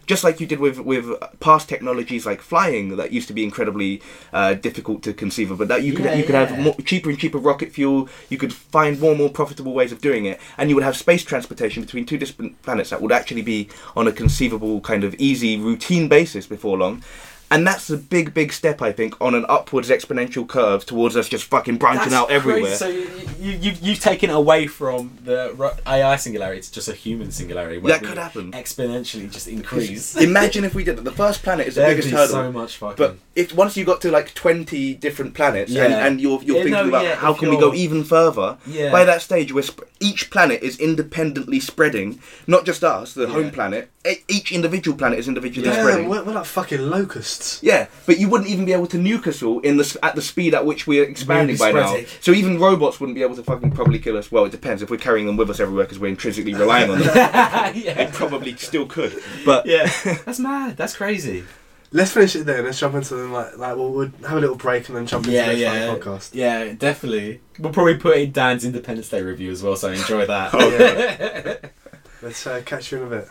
just like you did with with past technologies like flying that used to be incredibly uh, difficult to conceive of but that you could Yeah, you could yeah. have more, cheaper and cheaper rocket fuel you could find more and more profitable ways of doing it and you would have space transportation between two distant planets that would actually be on a conceivable kind of easy routine basis before long and that's a big, big step, I think, on an upwards exponential curve towards us just fucking branching That's out everywhere. crazy. So you, you, you've, you've taken it away from the AI singularity to just a human singularity. where That could happen. Exponentially just increase. Imagine if we did that. The first planet is the There'd biggest be hurdle. so much fucking. But if once you got to like twenty different planets, and, Yeah. and you're you're Yeah, thinking no, about yeah, how can we go even further, Yeah. by that stage, where sp- each planet is independently spreading, not just us, the Yeah. home planet, e- each individual planet is individually Yeah, spreading. we're, we're like fucking locusts. Yeah, but you wouldn't even be able to nuke us all in the at the speed at which we're expanding by now. So even robots wouldn't be able to fucking probably kill us. Well, it depends if we're carrying them with us everywhere because we're intrinsically relying on them. They yeah. probably still could. But yeah, that's mad. That's crazy. Let's finish it there. Let's jump into them. Like, like we'll, we'll have a little break and then jump into Yeah, the yeah, podcast. yeah, definitely. We'll probably put in Dan's Independence Day review as well, so enjoy that. Yeah. Let's uh, catch you in a bit.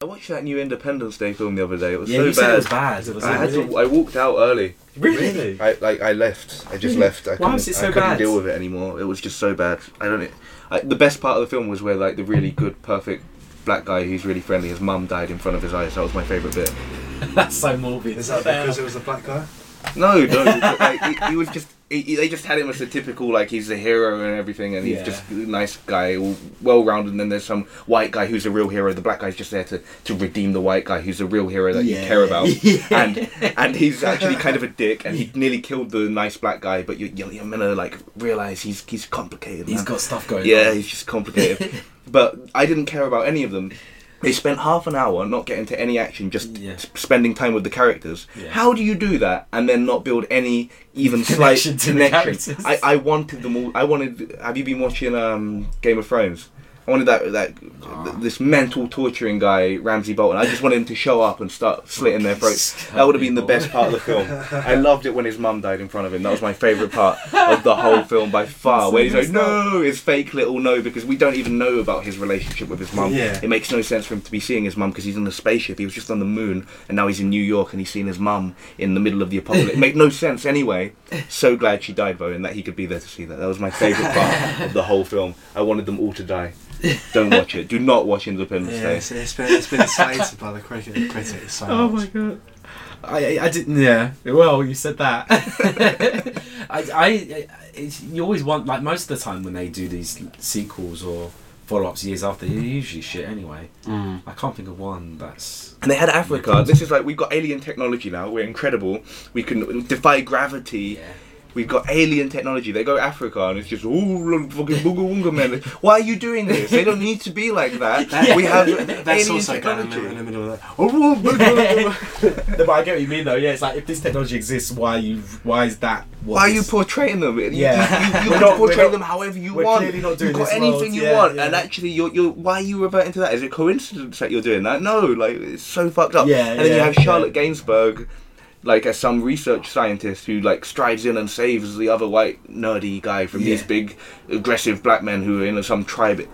I watched that new Independence Day film the other day. It was yeah, so you said bad. it was bad. It was I had really, to. I walked out early. really? I like. I left. I just Really? left. I Why couldn't, was it so I couldn't bad? deal with it anymore. It was just so bad. I don't. I, the best part of the film was where like the really good, perfect black guy who's really friendly. His mum died in front of his eyes. That was my favorite bit. That's so morbid. Is that because it was a black guy? No, no. like, he, he was just. He, he- they just had him as a typical like he's the hero and everything, and he's Yeah. just a nice guy, well rounded. And then there's some white guy who's a real hero. The black guy's just there to, to redeem the white guy who's a real hero that you care about. Yeah. And and he's actually kind of a dick, and he nearly killed the nice black guy. But you, you're, you're gonna like realize he's he's complicated. He's got stuff going on. Yeah, on. he's just complicated. but I didn't care about any of them. They spent half an hour not getting to any action, just Yeah. spending time with the characters. Yeah. How do you do that and then not build any even slight Connection to the connection? characters. I, I wanted them all. I wanted. Have you been watching um, Game of Thrones? I wanted that that ah. th- this mental torturing guy Ramsay Bolton. I just wanted him to show up and start slitting their throats. That would have been the best part of the film. I loved it when his mum died in front of him. That was my favourite part of the whole film by far. Where he's like, no, his fake little no, because we don't even know about his relationship with his mum. Yeah. It makes no sense for him to be seeing his mum because he's in a spaceship. He was just on the moon, and now he's in New York, and he's seeing his mum in the middle of the apocalypse. it made no sense anyway. So glad she died though, and that he could be there to see that. That was my favourite part of the whole film. I wanted them all to die. Don't watch it. Do not watch Independence Yeah, Day. it's, it's been it's been slated by the critic critics so Oh much. my god. I, I, I didn't. Yeah. Well, you said that. I, I, it's, you always want like most of the time when they do these sequels or follow-ups years after, they're usually shit anyway. Mm. I can't think of one that's. And they had Africa. This is like we've got alien technology now. We're incredible. We can defy gravity. Yeah. We've got alien technology. They go to Africa and it's just oh fucking booga wooga man. Why are you doing this? They don't need to be like that. That- We have That's alien also going in the, in technology. the middle of that. Oh, no, but I get what you mean though. Yeah, it's like if this technology exists, why you? Why is that? what Why are you portraying them? You- Yeah. you, you, We're you not- can portray not- them however you we're want. clearly not doing You've got this anything world. you Yeah, want, yeah. and actually, you're, you're why are you reverting to that? Is it coincidence that you're doing that? No, like it's so fucked up. Yeah, and then you have Charlotte Gainsbourg, like as some research scientist who like strides in and saves the other white nerdy guy from these big aggressive black men who are in some tribe.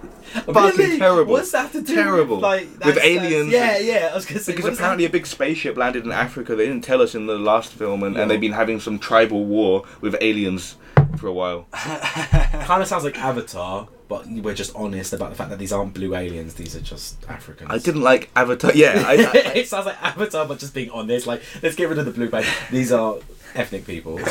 Really? Terrible. What's that to do? Terrible. With, like, With that's- that's- aliens Yeah, yeah. I was gonna say Because apparently that- a big spaceship landed in Africa. They didn't tell us in the last film, and, Yeah. and they've been having some tribal war with aliens for a while. kind of sounds like Avatar, but we're just honest about the fact that these aren't blue aliens; these are just Africans. I didn't like Avatar. Yeah, I, I, it sounds like Avatar, but just being honest. Like, let's get rid of the blue bag. These are ethnic people.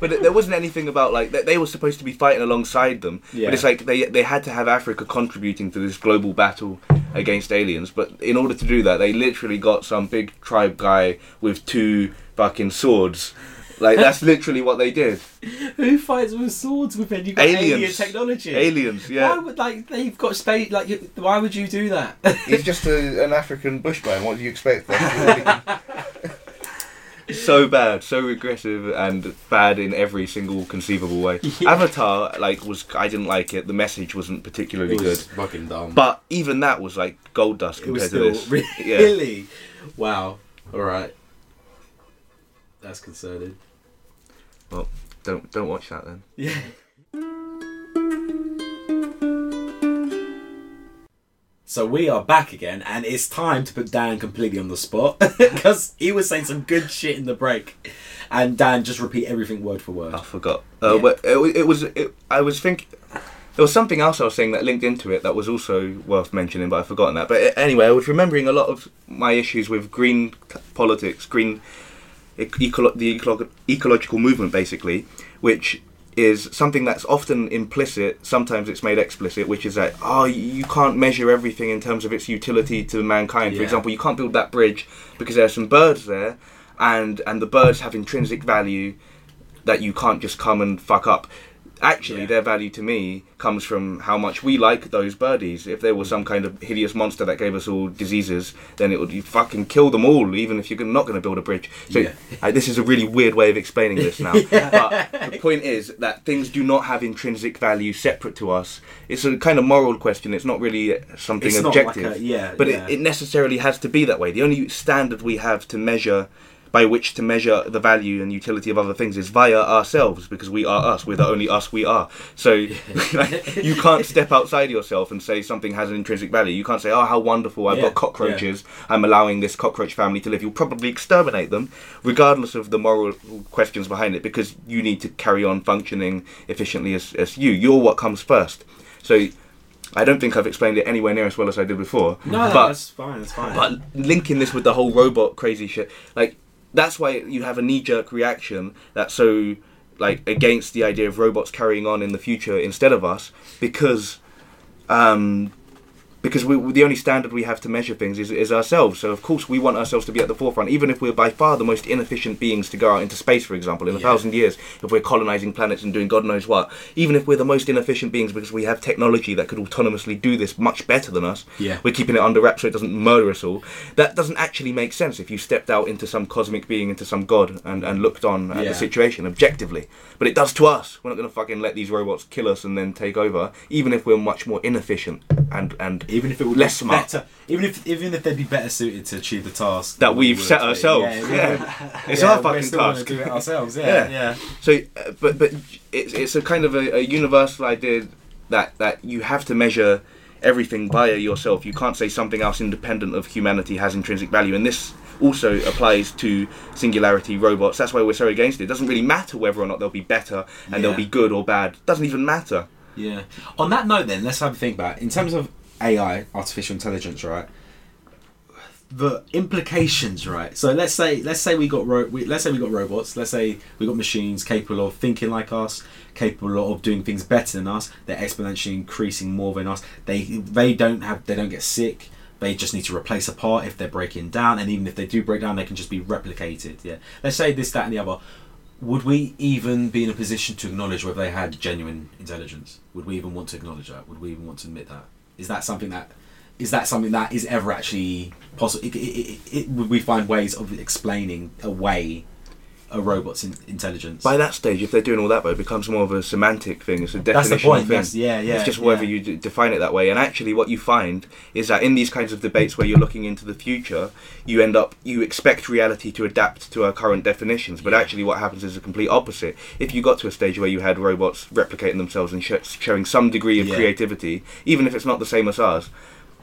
But there wasn't anything about like that they were supposed to be fighting alongside them. Yeah. But it's like they they had to have Africa contributing to this global battle against aliens. But in order to do that, they literally got some big tribe guy with two fucking swords. Like that's literally what they did. Who fights with swords with any alien technology. Aliens, yeah. Why would like they've got space? Like, you- why would you do that? He's just a, an African bushman. What do you expect? so bad, so regressive, and bad in every single conceivable way. Yeah. Avatar, like, was I didn't like it. The message wasn't particularly good. fucking dumb. But even that was like gold dust it compared was to still this. Yeah. really. Wow. All right. That's concerning. Well, don't don't watch that then. Yeah. So we are back again, and it's time to put Dan completely on the spot because he was saying some good shit in the break, and Dan just repeat everything word for word. I forgot. Uh, Yeah. But it, it was. It, I was thinking. There was something else I was saying that linked into it that was also worth mentioning, but I've forgotten that. But uh, anyway, I was remembering a lot of my issues with green politics, green, ec- ecolo- the ecolo- ecological movement, basically, which is something that's often implicit. Sometimes it's made explicit, which is that oh, you- you can't measure everything in terms of its utility to mankind. For example, you can't build that bridge because there are some birds there, and and the birds have intrinsic value that you can't just come and fuck up. Actually, Yeah. their value to me comes from how much we like those birdies. If there was some kind of hideous monster that gave us all diseases, then it would you fucking kill them all, even if you're not going to build a bridge. So Yeah. I, this is a really weird way of explaining this now. But the point is that things do not have intrinsic value separate to us. It's a kind of moral question. It's not really something It's not like objective. a- yeah, but yeah. It, it necessarily has to be that way. The only standard we have to measure by which to measure the value and utility of other things is via ourselves because we are us we're the only us we are so like, you can't step outside yourself and say something has an intrinsic value you can't say oh how wonderful i've Yeah, got cockroaches i'm allowing this cockroach family to live you'll probably exterminate them regardless of the moral questions behind it because you need to carry on functioning efficiently as, as you you're what comes first so I don't think I've explained it anywhere near as well as I did before. No, no, but that's fine. That's fine. but linking this with the whole robot crazy shit, like that's why you have a knee jerk reaction that's so like against the idea of robots carrying on in the future instead of us because um because we, the only standard we have to measure things is, is ourselves. So of course we want ourselves to be at the forefront, even if we're by far the most inefficient beings to go out into space, for example, in a Yeah. thousand years. If we're colonizing planets and doing God knows what, even if we're the most inefficient beings because we have technology that could autonomously do this much better than us, Yeah. we're keeping it under wraps so it doesn't murder us all. That doesn't actually make sense if you stepped out into some cosmic being, into some god, and, and looked on at Yeah. the situation objectively. But it does to us. We're not going to fucking let these robots kill us and then take over, even if we're much more inefficient and and even if it would less be smart. better, even if even if they'd be better suited to achieve the task That we we've would set ourselves. we Yeah. It's yeah, our fucking task. Do it ourselves. Yeah, Yeah. yeah. So, uh, but but it's it's a kind of a, a universal idea that that you have to measure everything via yourself. You can't say something else independent of humanity has intrinsic value, and this also applies to singularity robots. That's why we're so against it. It doesn't really matter whether or not they'll be better and Yeah. they'll be good or bad. It doesn't even matter. Yeah. On that note, then let's have a think about it. in terms of AI, artificial intelligence, right? The implications, right? So let's say let's say we got ro- we, let's say we got robots. Let's say we got machines capable of thinking like us, capable of doing things better than us. They're exponentially increasing more than us. They they don't have they don't get sick. They just need to replace a part if they're breaking down, and even if they do break down, they can just be replicated. Yeah. Let's say this, that, and the other. Would we even be in a position to acknowledge whether they had genuine intelligence? Would we even want to acknowledge that? Would we even want to admit that? Is that something that is that something that is ever actually possible? It, it, it, would we find ways of explaining away a robot's in, intelligence? By that stage, if they're doing all that, though, it becomes more of a semantic thing. It's a That's definition the point. thing. That's, yeah, yeah. it's just whether yeah. you d- define it that way. And actually, what you find is that in these kinds of debates where you're looking into the future, you end up you expect reality to adapt to our current definitions. But Yeah. actually, what happens is the complete opposite. If you got to a stage where you had robots replicating themselves and sh- showing some degree of Yeah. creativity, even if it's not the same as ours.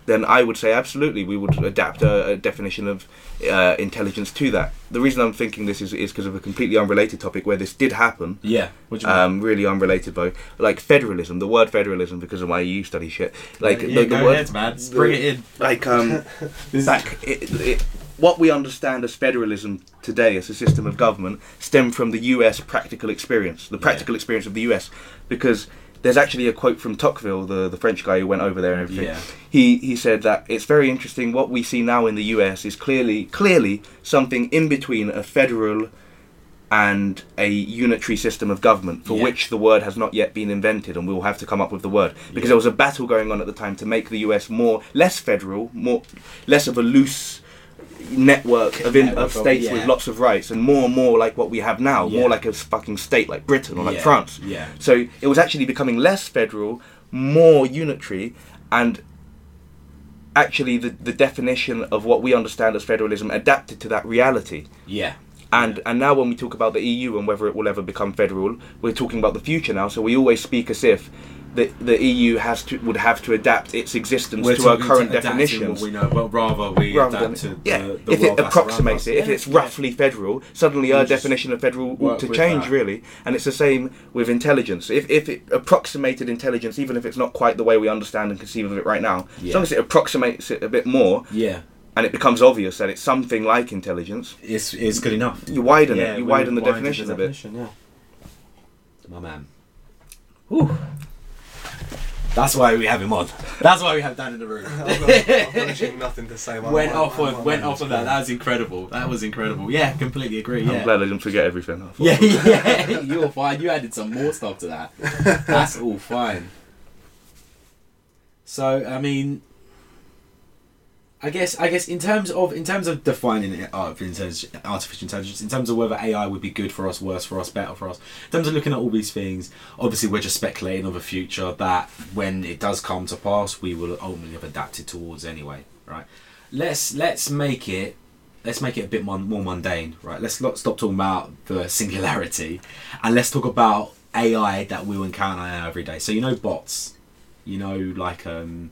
Then I would say absolutely we would adapt a, a definition of uh, intelligence to that. The reason I'm thinking this is is because of a completely unrelated topic where this did happen, Yeah. What do you mean? um, really unrelated though. Like federalism, the word federalism, because of my EU study shit. Like yeah, the, the word, ahead, man. the- Bring it in. Like um, back, it, it, what we understand as federalism today, as a system of government, stem from the U.S. practical experience, the practical experience of the U.S. Because there's actually a quote from Tocqueville, the, the French guy who went over there and everything. Yeah. He he said that it's very interesting. What we see now in the U.S. is clearly clearly something in between a federal and a unitary system of government for Yeah. which the word has not yet been invented and we'll have to come up with the word because Yeah. there was a battle going on at the time to make the US more less federal more less of a loose network of, in, Network of states yeah. with lots of rights and more and more like what we have now Yeah. more like a fucking state like Britain or like Yeah, France Yeah. so it was actually becoming less federal, more unitary, and actually the, the definition of what we understand as federalism adapted to that reality. Yeah. And and now when we talk about the EU and whether it will ever become federal, we're talking about the future now. So we always speak as if the the EU has to would have to adapt its existence We're to our current to definitions. We know, well, rather we Rather adapt than, to yeah, the, the if it approximates it, if Yeah, it's yeah. roughly federal, suddenly We'll our definition of federal ought to change that. really. And it's the same with intelligence. If if it approximated intelligence, even if it's not quite the way we understand and conceive of it right now, as long as it approximates it a bit more, Yeah. and it becomes obvious that it's something like intelligence, It's, it's good enough. you widen Yeah, it. You widen the definition the of it. Yeah. My man. Whew. That's why we have him on. That's why we have Dan in the room. I've got, I've got nothing to say. My- went my- off my- on my went off on that. That was incredible. That was incredible. Mm. Yeah, completely agree. I'm glad I didn't forget everything. I thought- Yeah, yeah, you're fine. You added some more stuff to that. That's all fine. So, I mean, I guess, I guess in terms of in terms of defining it, uh, in terms of artificial intelligence, in terms of whether AI would be good for us, worse for us, better for us, in terms of looking at all these things, obviously we're just speculating of a future that when it does come to pass, we will ultimately have adapted towards anyway, right? Let's let's make it let's make it a bit more, more mundane, right? Let's not stop talking about the singularity, and let's talk about AI that we'll encounter every day. So you know bots, you know like um,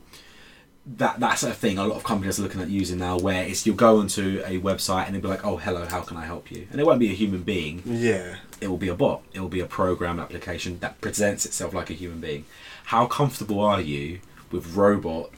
that that's a thing. A lot of companies are looking at using now, where it's you'll go onto a website and it'll be like, oh hello, how can I help you? And it won't be a human being. Yeah. It will be a bot. It will be a program application that presents itself like a human being. How comfortable are you with robot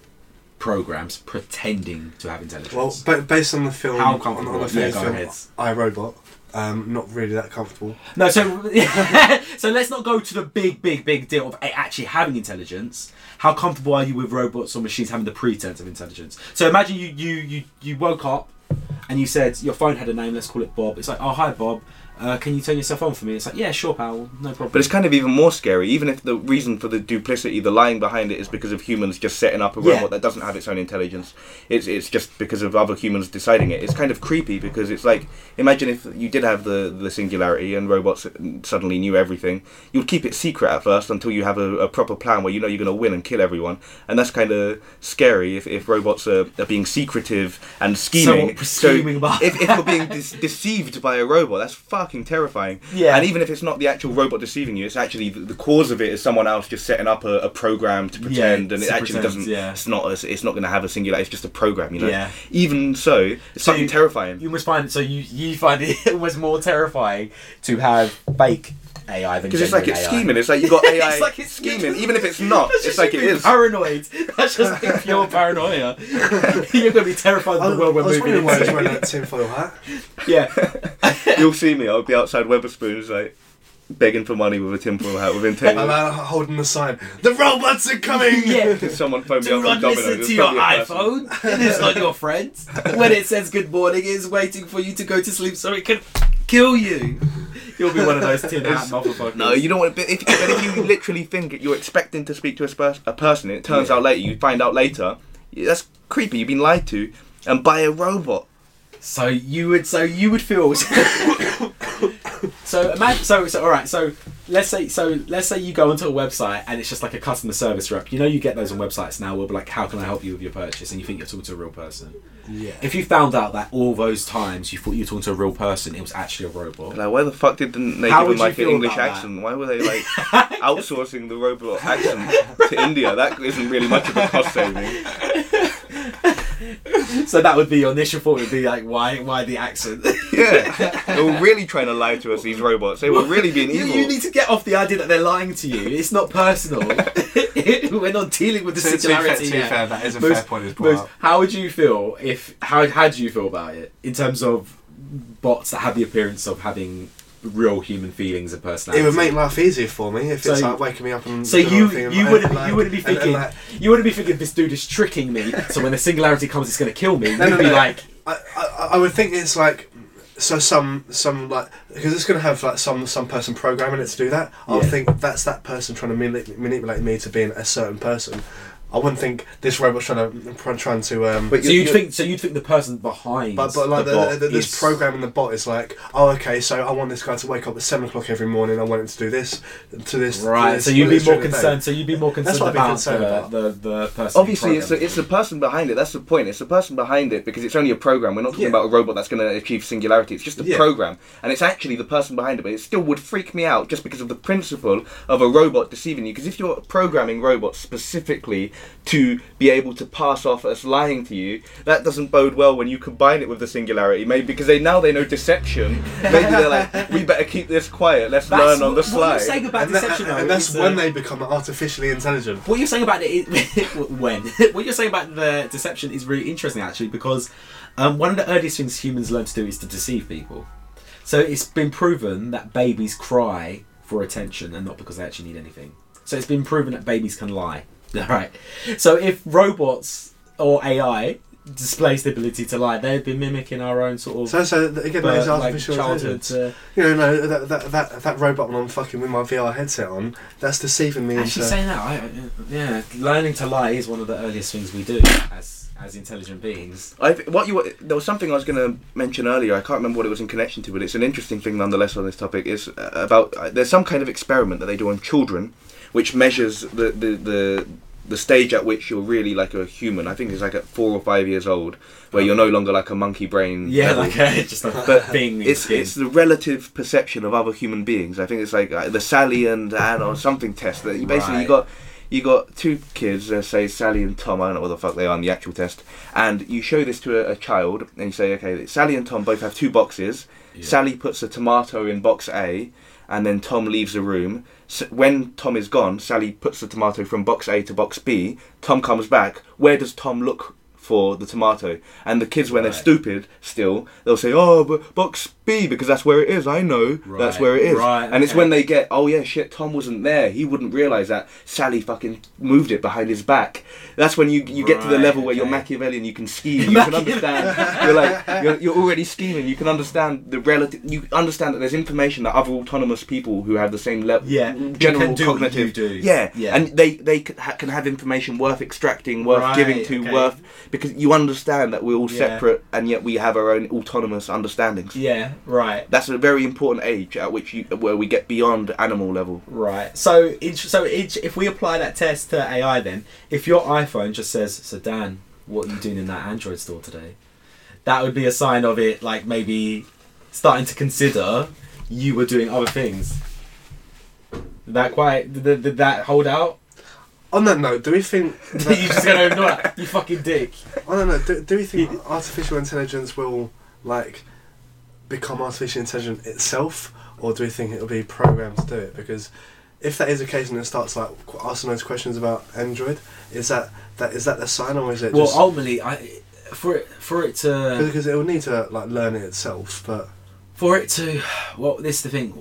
programs pretending to have intelligence? Well, based on the film, How on, comfortable? on the Yeah, famous go film, ahead. I Robot, um, not really that comfortable. No, so so let's not go to the big, big, big deal of actually having intelligence. How comfortable are you with robots or machines having the pretense of intelligence? So imagine you you you, you woke up and you said your phone had a name. Let's call it Bob. It's like, oh hi Bob, uh, can you turn yourself on for me? It's like, yeah, sure, pal, no problem. But it's kind of even more scary, even if the reason for the duplicity, the lying behind it, is because of humans just setting up a Yeah. robot that doesn't have its own intelligence. It's it's just because of other humans deciding it. It's kind of creepy because it's like imagine if you did have the the singularity and robots suddenly knew everything. You'd keep it secret at first until you have a, a proper plan where you know you're going to win and kill everyone, and that's kind of scary if, if robots are, are being secretive and scheming. Scheming about- if, if you're being de- deceived by a robot, that's fucking terrifying. Yeah. And even if it's not the actual robot deceiving you, it's actually the, the cause of it is someone else just setting up a, a program to pretend, and it actually pretend, doesn't. yeah. It's not. A, it's not going to have a singular. It's just a program, you know. Yeah. Even so, it's So fucking you- terrifying. you almost find. So you you find it almost more terrifying to have fake AI Because it's like it's AI. scheming. It's like you got AI It's like it's scheming, even if it's not. It's like it is. Paranoid. That's just like pure paranoia. You're gonna be terrified of the world I we're was moving why he's wearing that tinfoil hat. Yeah. You'll see me. I'll be outside Wetherspoons, like begging for money with a tinfoil hat within ten I'm out holding the sign. The robots are coming. yeah. Someone phoned me Do up not from listen It's to your probably a person. iPhone. It is not your friend. When it says good morning, it is waiting for you to go to sleep so it can kill you. You'll be one of those tin hat motherfuckers. No, you don't want to. But if, but if you literally think you're expecting to speak to a, spers- a person, it turns Yeah. out later, you find out later, that's creepy. You've been lied to, and by a robot. So you would, so you would feel. so imagine, so so all right. So let's say, so let's say you go onto a website and it's just like a customer service rep. You know, you get those on websites now. Where be like, how can I help you with your purchase? And you think you're talking to a real person. Yeah. If you found out that all those times you thought you were talking to a real person, it was actually a robot. Like, why the fuck didn't they How give would him you like an feel English about that? accent? Why were they like outsourcing the robot accent to India? That isn't really much of a cost saving. So that would be your initial thought. Would be like, why, why the accent? Yeah, they were really trying to lie to us. These robots, they were really being You, evil. you need to get off the idea that they're lying to you. It's not personal. We're not dealing with the To, to fair, singularity to be yet. fair, that is a Most- fair point. Is brought most- how would you feel if how how do you feel about it in terms of bots that have the appearance of having real human feelings and personality? It would make life easier for me if it's like waking me up and. So you and you like- wouldn't like- you wouldn't be and- and thinking like- you wouldn't be thinking this dude is tricking me. So when the singularity comes, it's going to kill me. You'd no, be no. like, I, I, I would think it's like so some some like because it's going to have like some some person programming it to do that. I would Yeah. think that's that person trying to manip- manipulate me to being a certain person. I wouldn't think this robot's trying to trying to um. But so you- you'd think so you'd think the person behind But, but like the the, bot the, this is- program in the bot is like, oh okay, so I want this guy to wake up at seven o'clock every morning. I want him to do this, to this. to Right, this, so you'd be more during the day. concerned. So you'd be more concerned That's what I'd be about, concerned the, about. the the person. Obviously, it's the, it's the person behind it. That's the point. It's the person behind it because it's only a program. We're not talking Yeah. about a robot that's going to achieve singularity. It's just a Yeah. program, and it's actually the person behind it. But it still would freak me out just because of the principle of a robot deceiving you. Because if you're programming robots specifically to be able to pass off as lying to you, that doesn't bode well when you combine it with the singularity. Maybe because they now they know deception. Maybe they're like, we better keep this quiet. Let's That's learn on the what- What you're saying about And, that- deception, though, and that's when uh, they become artificially intelligent. What you're saying about it, is, when what you're saying about the deception is really interesting actually because um, one of the earliest things humans learn to do is to deceive people. So it's been proven that babies cry for attention and not because they actually need anything. So it's been proven that babies can lie. Right. So if robots or AI displays the ability to lie, they'd be mimicking our own sort of So, so th- again, that is uh, like artificial childhood. intelligence. Uh, You know, no, that, that, that, that robot when I'm fucking with my VR headset on, that's deceiving me actually, into. saying that, I, I- yeah, learning to lie is one of the earliest things we do as as intelligent beings. I what you there was something I was going to mention earlier. I can't remember what it was in connection to, but it's an interesting thing nonetheless on this topic. Is uh, about uh, there's some kind of experiment that they do on children, which measures the the the, the stage at which you're really like a human. I think it's like at four or five years old, where you're no longer like a monkey brain. Yeah, level. like uh, just a But being. it's skin. it's the relative perception of other human beings. I think it's like uh, the Sally and Anne or something test that you basically Right. you got you got two kids, uh, say Sally and Tom. I don't know what the fuck they are in the actual test, and you show this to a, a child and you say, okay, Sally and Tom both have two boxes. Yeah. Sally puts a tomato in box A, and then Tom leaves the room. S when Tom is gone, Sally puts the tomato from box A to box B. Tom comes back. Where does Tom look for the tomato? And the kids, when Right. they're stupid, still they'll say, "Oh, but box B because that's where it is. I know that's where it is." Right, And it's okay. when they get, "Oh yeah, shit, Tom wasn't there. He wouldn't realize that Sally fucking moved it behind his back." That's when you you get to the level where you're. Machiavellian. You can scheme. You can understand. you're like you're, you're already scheming. You can understand the relative. You understand that there's information that other autonomous people who have the same level, Yeah, general can do what cognitive, do. Yeah, Yeah. and they they can have information worth extracting, worth Right, giving to, okay. worth because you understand that we're all Yeah. separate and yet we have our own autonomous understandings. yeah, right. That's a very important age at which you where we get beyond animal level. Right. So, each, so each, if we apply that test to AI, then if your iPhone just says, "So Dan, what are you doing in that Android store today?" That would be a sign of it, like maybe starting to consider you were doing other things. Did that quite? Did, did, did that hold out? On that note, do we think. you just gonna ignore that? You fucking dick. I don't know. Do, do we think artificial intelligence will like become artificial intelligence itself, or do we think it'll be programmed to do it? Because if that is the case, and it starts like asking those questions about Android, is that that is that the sign, or is it Well, ultimately, I for it for it to because it will need to like learn it itself? But for it to well, this is the thing.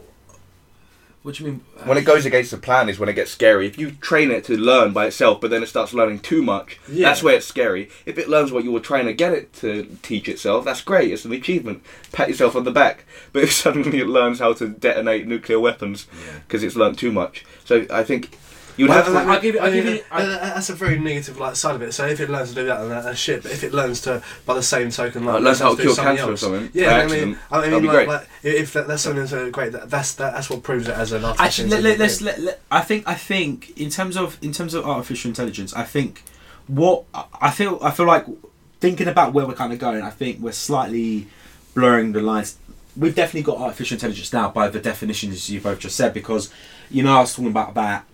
What do you mean? Uh, when it goes against the plan is when it gets scary. If you train it to learn by itself, but then it starts learning too much, Yeah. that's where it's scary. If it learns what you were trying to get it to teach itself, that's great. It's an achievement. Pat yourself on the back. But if suddenly it learns how to detonate nuclear weapons Yeah. because it's learned too much, so I think you'd Well, have I- to. I- I'll give it- I'll give it- uh, that's a very negative like side of it. So if it learns to do that, then that, that's shit. But if it learns to, by the same token, like learns how to cure something cancer or something Yeah, I mean, I mean, like, great. like, if that, that's something so great, that, that's that, that's what proves it as an artificial Actually, let, let, intelligence. let's let, let, I think I think in terms of in terms of artificial intelligence, I think what I feel I feel like thinking about where we're kind of going. I think we're slightly blurring the lines. We've definitely got artificial intelligence now by the definitions you both just said because you know I was talking about that comp-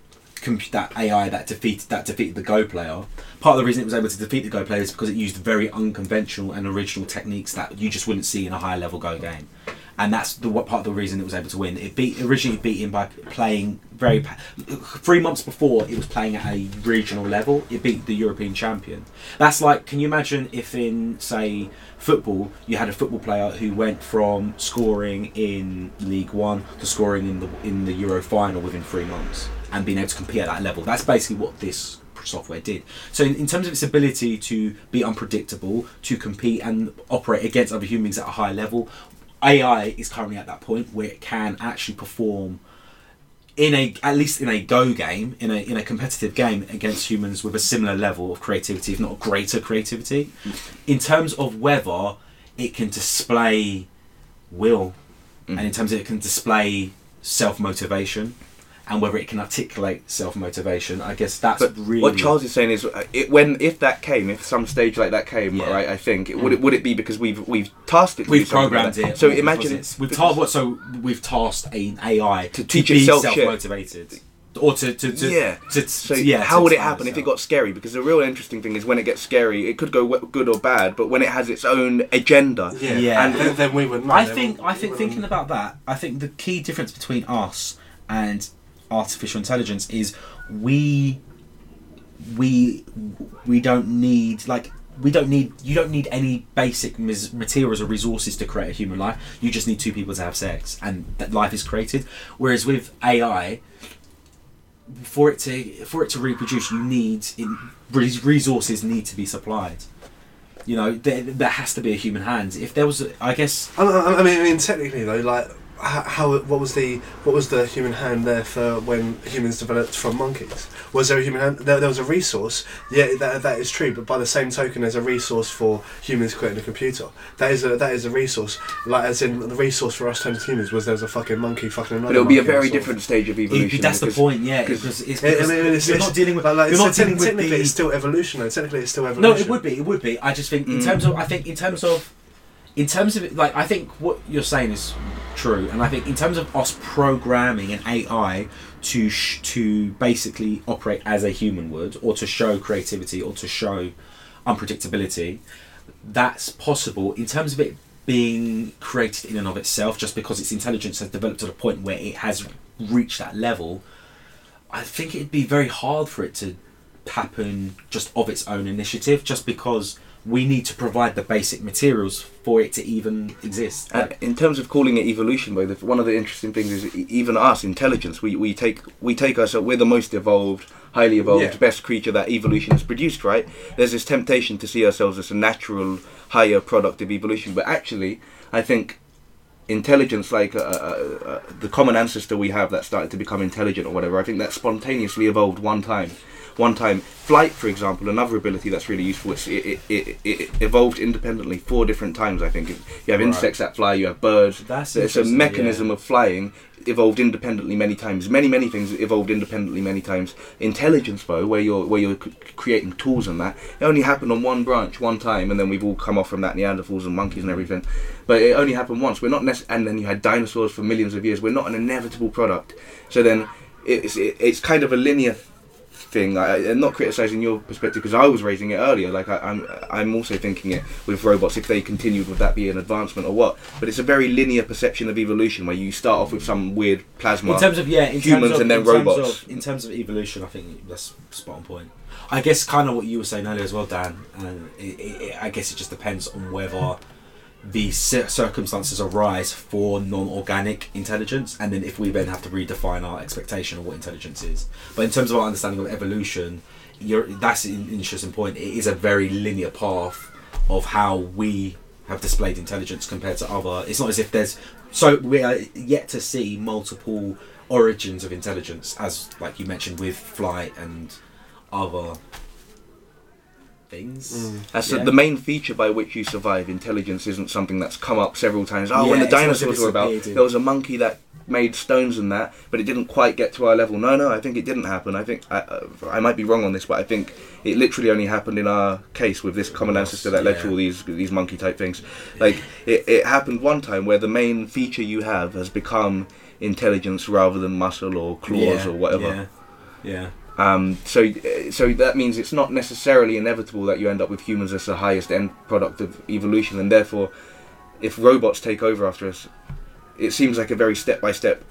that AI that defeated that defeated the Go player. Part of the reason it was able to defeat the Go player is because it used very unconventional and original techniques that you just wouldn't see in a higher level Go game. And that's the what part of the reason it was able to win. It beat originally beat him by playing very three months before it was playing at a regional level. It beat the European champion. That's like, can you imagine if in say football you had a football player who went from scoring in League One to scoring in the in the Euro final within three months and being able to compete at that level? That's basically what this software did. So in, in terms of its ability to be unpredictable, to compete and operate against other humans at a high level, AI is currently at that point where it can actually perform in a at least in a go game in a in a competitive game against humans with a similar level of creativity if not greater creativity in terms of whether it can display will mm. and in terms of it can display self motivation and whether it can articulate self motivation i guess that's But really what Charles is saying is, uh, it, when if that came, if some stage like that came, Yeah. right? I think it, would it would it be because we've we've tasked it. To do We've programmed like it. So imagine it's, we've tasked what so we've tasked an AI To teach be itself self-motivated, or to to, to yeah. To, so yeah. how to would it time happen if it got scary? Because the real interesting thing is when it gets scary, it could go w- good or bad. But when it has its own agenda, yeah, Yeah. and then, then we would know. I think we- I think thinking about that, I think the key difference between us and artificial intelligence is we we we don't need like we don't need you don't need any basic materials or resources to create a human life. You just need two people to have sex, and that life is created. Whereas with AI, for it to for it to reproduce, you need resources need to be supplied. You know, there, there has to be a human hand. If there was, I guess, I, I mean, I mean, technically though, like how, how what was the what was the human hand there for when humans developed from monkeys? Was there a human hand? There, there was a resource. Yeah, that, that is true. But by the same token, there's a resource for humans creating a computer. That is a that is a resource. Like as in the resource for us turned to humans was there was a fucking monkey fucking another. But it'll be a very something. different stage of it, evolution. that's the point. Yeah, because- because it's I- I mean, it's, you're it's- not dealing with like, like, you're not te- dealing with technically the, it's still evolution. Though. Technically, it's still evolution. No, it would be. It would be. I just think in Mm. terms of, I think in terms of, in terms of like, I think what you're saying is true, and I think in terms of us programming an AI to sh- to basically operate as a human would, or to show creativity, or to show unpredictability, that's possible. In terms of it being created in and of itself, just because its intelligence has developed to the point where it has reached that level, I think it'd be very hard for it to happen just of its own initiative, just because we need to provide the basic materials for it to even exist. And in terms of calling it evolution, though, one of the interesting things is even us, intelligence, we, we take we take ourselves, we're the most evolved, highly evolved, Yeah. best creature that evolution has produced, right? There's this temptation to see ourselves as a natural, higher product of evolution, but actually, I think intelligence, like uh, uh, uh, the common ancestor we have that started to become intelligent or whatever, I think that spontaneously evolved one time. One time, flight, for example, another ability that's really useful. It's, it, it, it, it evolved independently four different times. I think you have Right. insects that fly, you have birds. That's it's a mechanism yeah. of flying evolved independently many times. Many many things evolved independently many times. Intelligence, though, where you're where you're creating tools and that, it only happened on one branch one time, and then we've all come off from that Neanderthals and monkeys and mm. everything. But it only happened once. We're not nec- and then you had dinosaurs for millions of years. We're not an inevitable product. So then it's it, it's kind of a linear thing. I, I'm not criticizing your perspective because I was raising it earlier. Like I, I'm, I'm also thinking it with robots. If they continued, would that be an advancement or what? But it's a very linear perception of evolution where you start off with some weird plasma. in terms of yeah, in humans terms of, and then in terms robots. of- in terms of evolution, I think that's spot on point. I guess kind of what you were saying earlier as well, Dan. And it, it, I guess it just depends on whether the circumstances arise for non-organic intelligence, and then if we then have to redefine our expectation of what intelligence is. But in terms of our understanding of evolution, that's an interesting point. It is a very linear path of how we have displayed intelligence compared to other. It's not as if there's so we are yet to see multiple origins of intelligence, as like you mentioned with flight and other things. Mm. That's Yeah. the main feature by which you survive. Intelligence isn't something that's come up several times. Oh, Yeah, when the it's not as if dinosaurs were about, appeared in- there was a monkey that made stones and that, but it didn't quite get to our level. No, no, I think it didn't happen. I think I, uh, I might be wrong on this, but I think it literally only happened in our case with this common ancestor that led to all these these monkey type things. Like it, it happened one time where the main feature you have has become intelligence rather than muscle or claws Yeah, or whatever. Yeah, yeah. Um, so, so that means it's not necessarily inevitable that you end up with humans as the highest end product of evolution, and therefore, if robots take over after us, it seems like a very step by step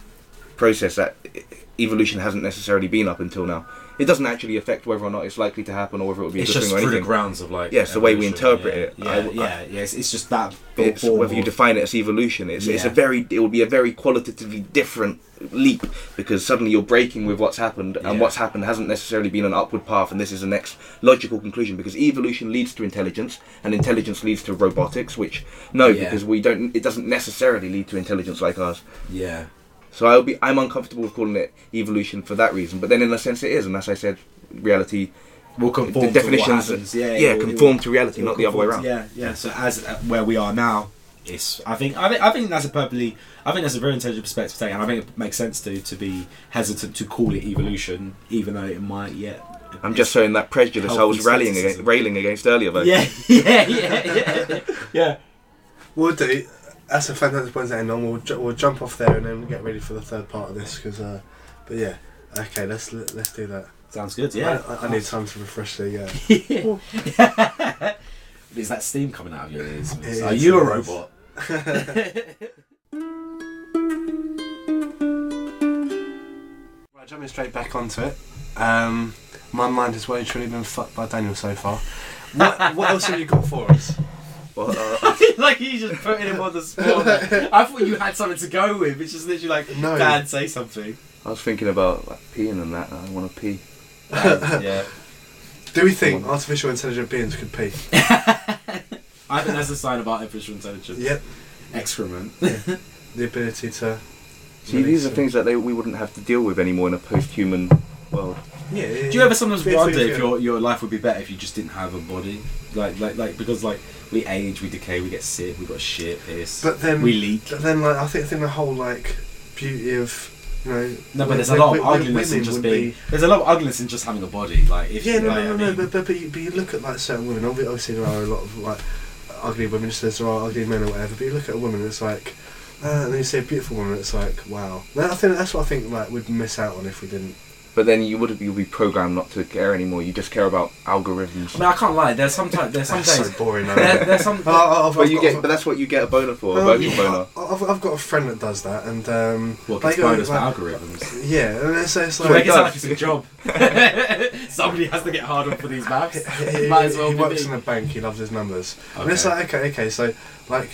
process that e- evolution hasn't necessarily been up until now. It doesn't actually affect whether or not it's likely to happen or whether it will be a It's good just thing or through the grounds of like. Yes, the way we interpret yeah. it. Yeah, I- yeah, yes. It's just that. It's whether you define it as evolution. It's it's a very it will be a very qualitatively different leap because suddenly you're breaking with what's happened, and what's happened hasn't necessarily been an upward path, and this is the next logical conclusion because evolution leads to intelligence, and intelligence leads to robotics. Which no, because we don't. It doesn't necessarily lead to intelligence like ours. Yeah. So I'll be I'm uncomfortable with calling it evolution for that reason. But then in a sense it is, and as I said, reality. We'll conform the to definitions, what happens. Yeah, yeah, it will- conform it to reality, not the other way around. to- Yeah, yeah. So as uh, where we are now, it's. I think. I think. I think that's a perfectly. I think that's a very intelligent perspective to take, and I think it makes sense to to be hesitant to call it evolution, even though it might yet. I'm just showing that prejudice I was rallying against, railing against earlier, though. Yeah, yeah, yeah, yeah, yeah. We'll do. That's a fantastic point to end on. We'll, ju- we'll jump off there and then get ready for the third part of this. Cause, uh, but yeah, okay, let's let's do that. Sounds good. Yeah. I, I, I need time to refresh the. Yeah. Is that steam coming out of your ears? It Are is, you a robot? Right, jumping straight back onto it. Um, my mind has well and truly been fucked by Daniel so far. What what else have you got for us? Well, Or, uh, like you just putting him on the spot. like, I thought you had something to go with. It's just literally like, No. Dad, say something. I was thinking about like peeing and that. I want to pee. Dad, yeah. Do we think artificial intelligent beings could pee? I think that's a sign of artificial intelligence. Yep. Excrement. The ability to. See, these are things that they, we wouldn't have to deal with anymore in a post-human world. Yeah. yeah, Do you ever sometimes Yeah, wonder if your your life would be better if you just didn't have a body? Like like like because like we age, we decay, we get sick, we got shit, piss. But then, we leak. but then, like I think, I think the whole like beauty of you know. No, but there's a lot of ugliness in just being. be- There's a lot of ugliness in just having a body. Like if Yeah, no, like, no, no, I no. mean- But, but but you, but you look at like certain women. Obviously, there are a lot of like ugly women. Just as there are ugly men or whatever. But you look at a woman, it's like. Uh, and then you see a beautiful woman, it's like, wow. No, I think that's what I think like we'd miss out on if we didn't. But then you would you'll be programmed not to care anymore. You just care about algorithms. I mean, I can't lie. There's sometimes there's That's sometimes so boring. though. there, there's some. Oh, I've- But I've you get, I've- but that's what you get a boner for, a Um, virtual yeah, boner. I- I've, I've got a friend that does that, and um, What like, gets bonus for like- algorithms? yeah, and it's, it's like make it sound like does. it's a job. Somebody has to get hard on for these maths. he, Might as well he be works me. in a bank. He loves his numbers, and it's like okay, okay, so like,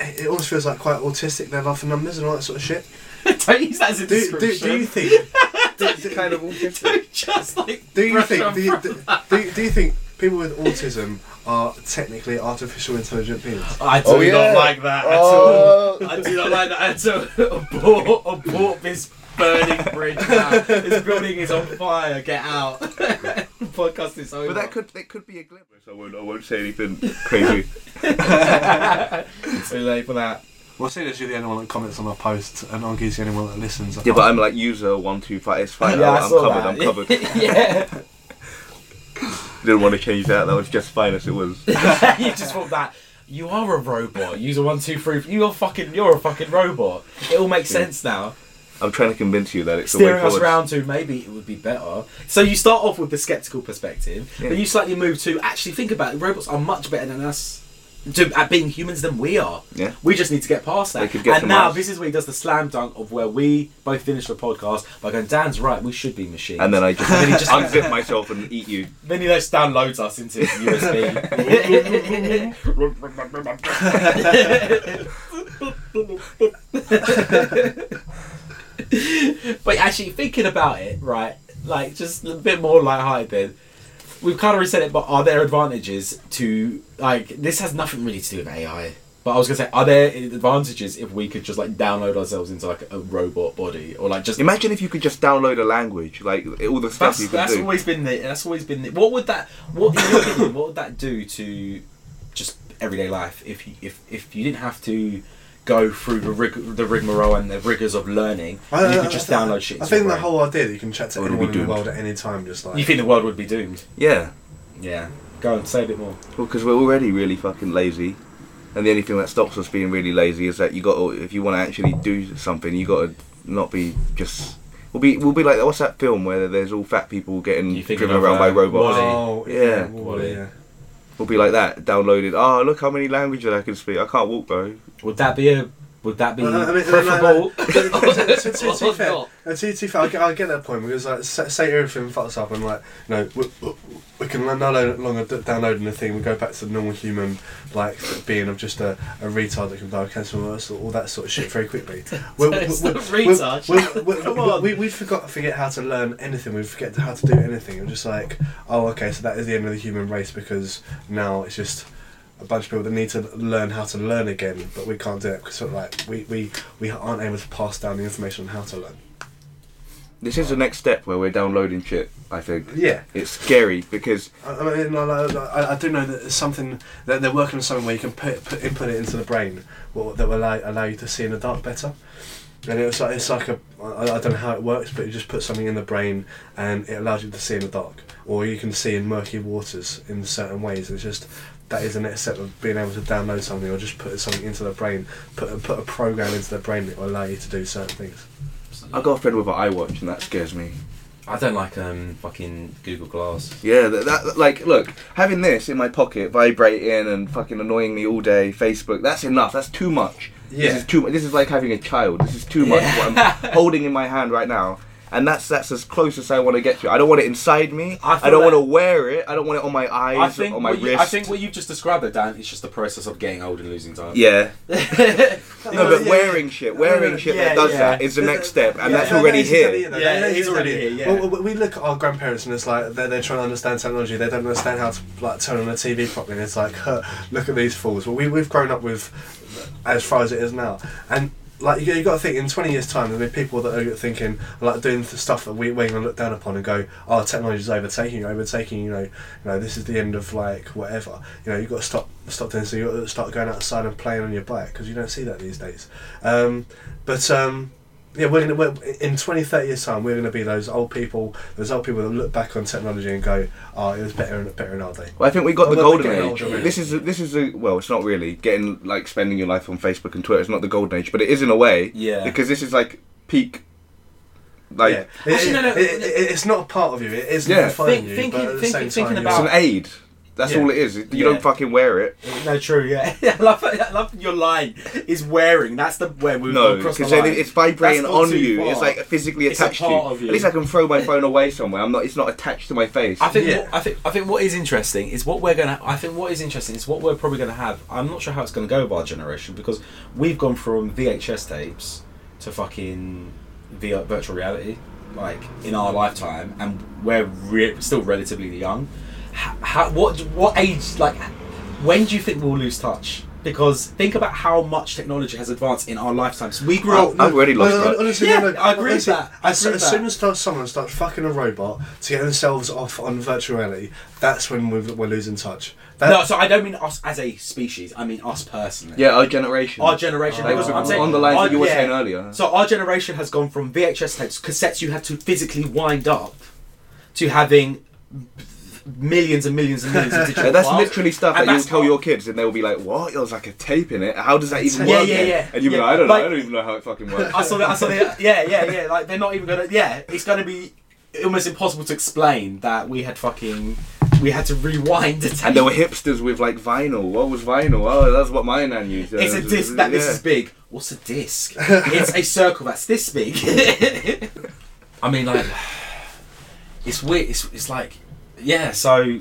it almost feels like quite autistic. Their love for numbers and all that sort of shit. Don't use that as a Do, do, description. do you think? do, It's do, kind of autistic. Don't just like. do you think? Do you, from do, do, do you think people with autism are technically artificial intelligent beings? I oh, do Oh, yeah. not like that at Oh. all. I do not like that at all. Abort, abort this burning bridge now. This building is on fire. Get out. Podcast is over. But that could it could be a glimpse. I won't I won't say anything crazy. Too late for that. Well, seeing as you're the only one that comments on our posts, and Oggy's the only one that listens. I Yeah, but can't- I'm like user one two five. It's fine. Yeah, I I'm saw covered. that. I'm covered. yeah. Didn't want to change that. That was just fine as it was. you just thought that. You are a robot. User one two three. You're fucking. You're a fucking robot. It all makes Yeah. sense now. I'm trying to convince you that it's the way steering us forward. around to maybe it would be better. So you start off with the skeptical perspective, Yeah. then you slightly move to actually think about it. Robots are much better than us to at being humans than we are. Yeah. We just need to get past that. could get and now Mars. this is where he does the slam dunk of where we both finish the podcast by going, Dan's right, we should be machines. And then I just, then just unzip myself and eat you. then he just downloads us into his USB. but actually, thinking about it, right, like just a bit more light-hearted. We've kind of reset it, but are there advantages to like this? Has nothing really to do with AI. But I was gonna say, are there advantages if we could just like download ourselves into like a robot body, or like just Imagine if you could just download a language, like all the stuff that's, you could that's do. always been the that's always been the, what would that what in your opinion what would that do to just everyday life if you if if you didn't have to go through the rig the rigmarole and the rigors of learning I- and you could just I- download shit I think your the whole idea that you can chat to Or anyone in the world at any time, just like you think the world would be doomed Yeah, yeah go and say a bit more well, because we're already really fucking lazy, and the only thing that stops us being really lazy is that you got to, if you want to actually do something, you got to not be just. We'll be we'll be like what's that film where there's all fat people getting driven of, around by uh, robots. Wall-E? Oh, Yeah. Wall-E, yeah. We'll be like that, downloaded. Oh, look how many languages I can speak. I can't walk, bro. would that be a would that be Uh, I mean, preferable to, be fair, not? to, to be fair, I get, I get that point because like say, say everything fucks up and like you know we, we- we can no longer d- downloading the thing. We go back to the normal human like being of just a, a retard that can die of cancer or all that sort of shit very quickly. We- we- It's we- we- retard. we- we- Come on. We, we forgot forget how to learn anything. We forget how to do anything. We're just like, oh, okay, so that is the end of the human race because now it's just a bunch of people that need to learn how to learn again, but we can't do it because sort of like we, we, we aren't able to pass down the information on how to learn. This is the next step where we're downloading shit. I think Yeah, it's scary because I, I mean, I, I, I do know that it's something that they're working on something where you can put, put input it into the brain, what that will allow, allow you to see in the dark better. And it's like it's like a I, I don't know how it works, but you just put something in the brain and it allows you to see in the dark, or you can see in murky waters in certain ways. It's just that is the next step of being able to download something or just put something into the brain, put a, put a program into the brain that will allow you to do certain things. I got a friend with an iWatch and that scares me. I don't like um fucking Google Glass Yeah, that, that like look, having this in my pocket, vibrating and fucking annoying me all day, Facebook. That's enough. That's too much. This is too much. This is like having a child. This is too much. What I'm holding in my hand right now and that's that's as close as I want to get to. I don't want it inside me. I I, don't want to wear it. I don't want it on my eyes, I think, on my what you, wrist. I think what you've just described, though, Dan, is just the process of getting old and losing time. yeah. No, but yeah, wearing shit, wearing shit yeah, that does yeah. that is the next step, and Yeah, that's no, already that is exactly here. it, though. Yeah, That it is already here, yeah. Well, we- we look at our grandparents and it's like they're, they're trying to understand technology. They don't understand how to like turn on the TV properly. And it's like, huh, look at these fools. Well, we we've grown up with as far as it is now, and like you, you got to think in 20 years time there'll be people that are thinking like doing the stuff that we, we're going to look down upon and go oh technology's overtaking you overtaking you know you know this is the end of like whatever. You know you've got to stop stop doing so you've got to start going outside and playing on your bike because you don't see that these days. Um, but um, yeah, we're gonna we're, in 20, 30 years time. We're gonna be those old people, those old people that look back on technology and go, "Oh, it was better and better in our day." Well, I think we got Well, the golden age. older, really. This is a, this is a well, it's not really getting like spending your life on Facebook and Twitter. It's not the golden age, but it is in a way. Yeah. Because this is like peak. Like yeah, It- Actually, it- no, no, it- it- it's not a part of you. It is Yeah. defining Think- you, thinking- but at the thinking- same thinking time, it's an aid. That's Yeah. all it is. You Yeah. don't fucking wear it. No, true, yeah. I love, I love your line is wearing. That's the where we've No, gone across the because then line. it's vibrating on you. far. It's like physically It's a attached to you. of you. At least I can throw my phone away somewhere. I'm not. It's not attached to my face. I think Yeah. what, I think I think what is interesting is what we're gonna. I think what is interesting is what we're probably gonna have. I'm not sure how it's gonna go with our generation because we've gone from VHS tapes to fucking VR, virtual reality, like in our lifetime, and we're re- still relatively young. How, how, what what age like? When do you think we'll lose touch? Because think about how much technology has advanced in our lifetimes. We grew Oh, up. I've already lost no, touch. honestly, Yeah, no, no, I agree with that. I As, agree with as soon that. as start- someone starts fucking a robot to get themselves off on virtual reality, that's when we're, we're losing touch. That, no, so I don't mean us as a species. I mean us personally. yeah, our generation. Our generation. Like, because I'm on the lines our- that you were yeah. saying earlier. So our generation has gone from VHS tapes, cassettes you had to physically wind up, to having millions and millions and millions of digital Yeah, that's files. literally stuff And that you'll tell your kids, and they'll be like, "What? There's like a tape in it. How does that even Yeah, work?" yeah, then?" yeah. And you'll be Yeah, like, "I don't like- know. I don't even know how it fucking works." I saw that. I saw that. Yeah, yeah, yeah. Like they're not even gonna. Yeah, it's gonna be almost impossible to explain that we had fucking. We had to rewind the tape. And there were hipsters with like vinyl. What was vinyl? Oh, that's what my nan used. It's a disc that this is big. What's a disc? it's a circle that's this big. I mean, like, it's weird. It's, it's like, yeah. So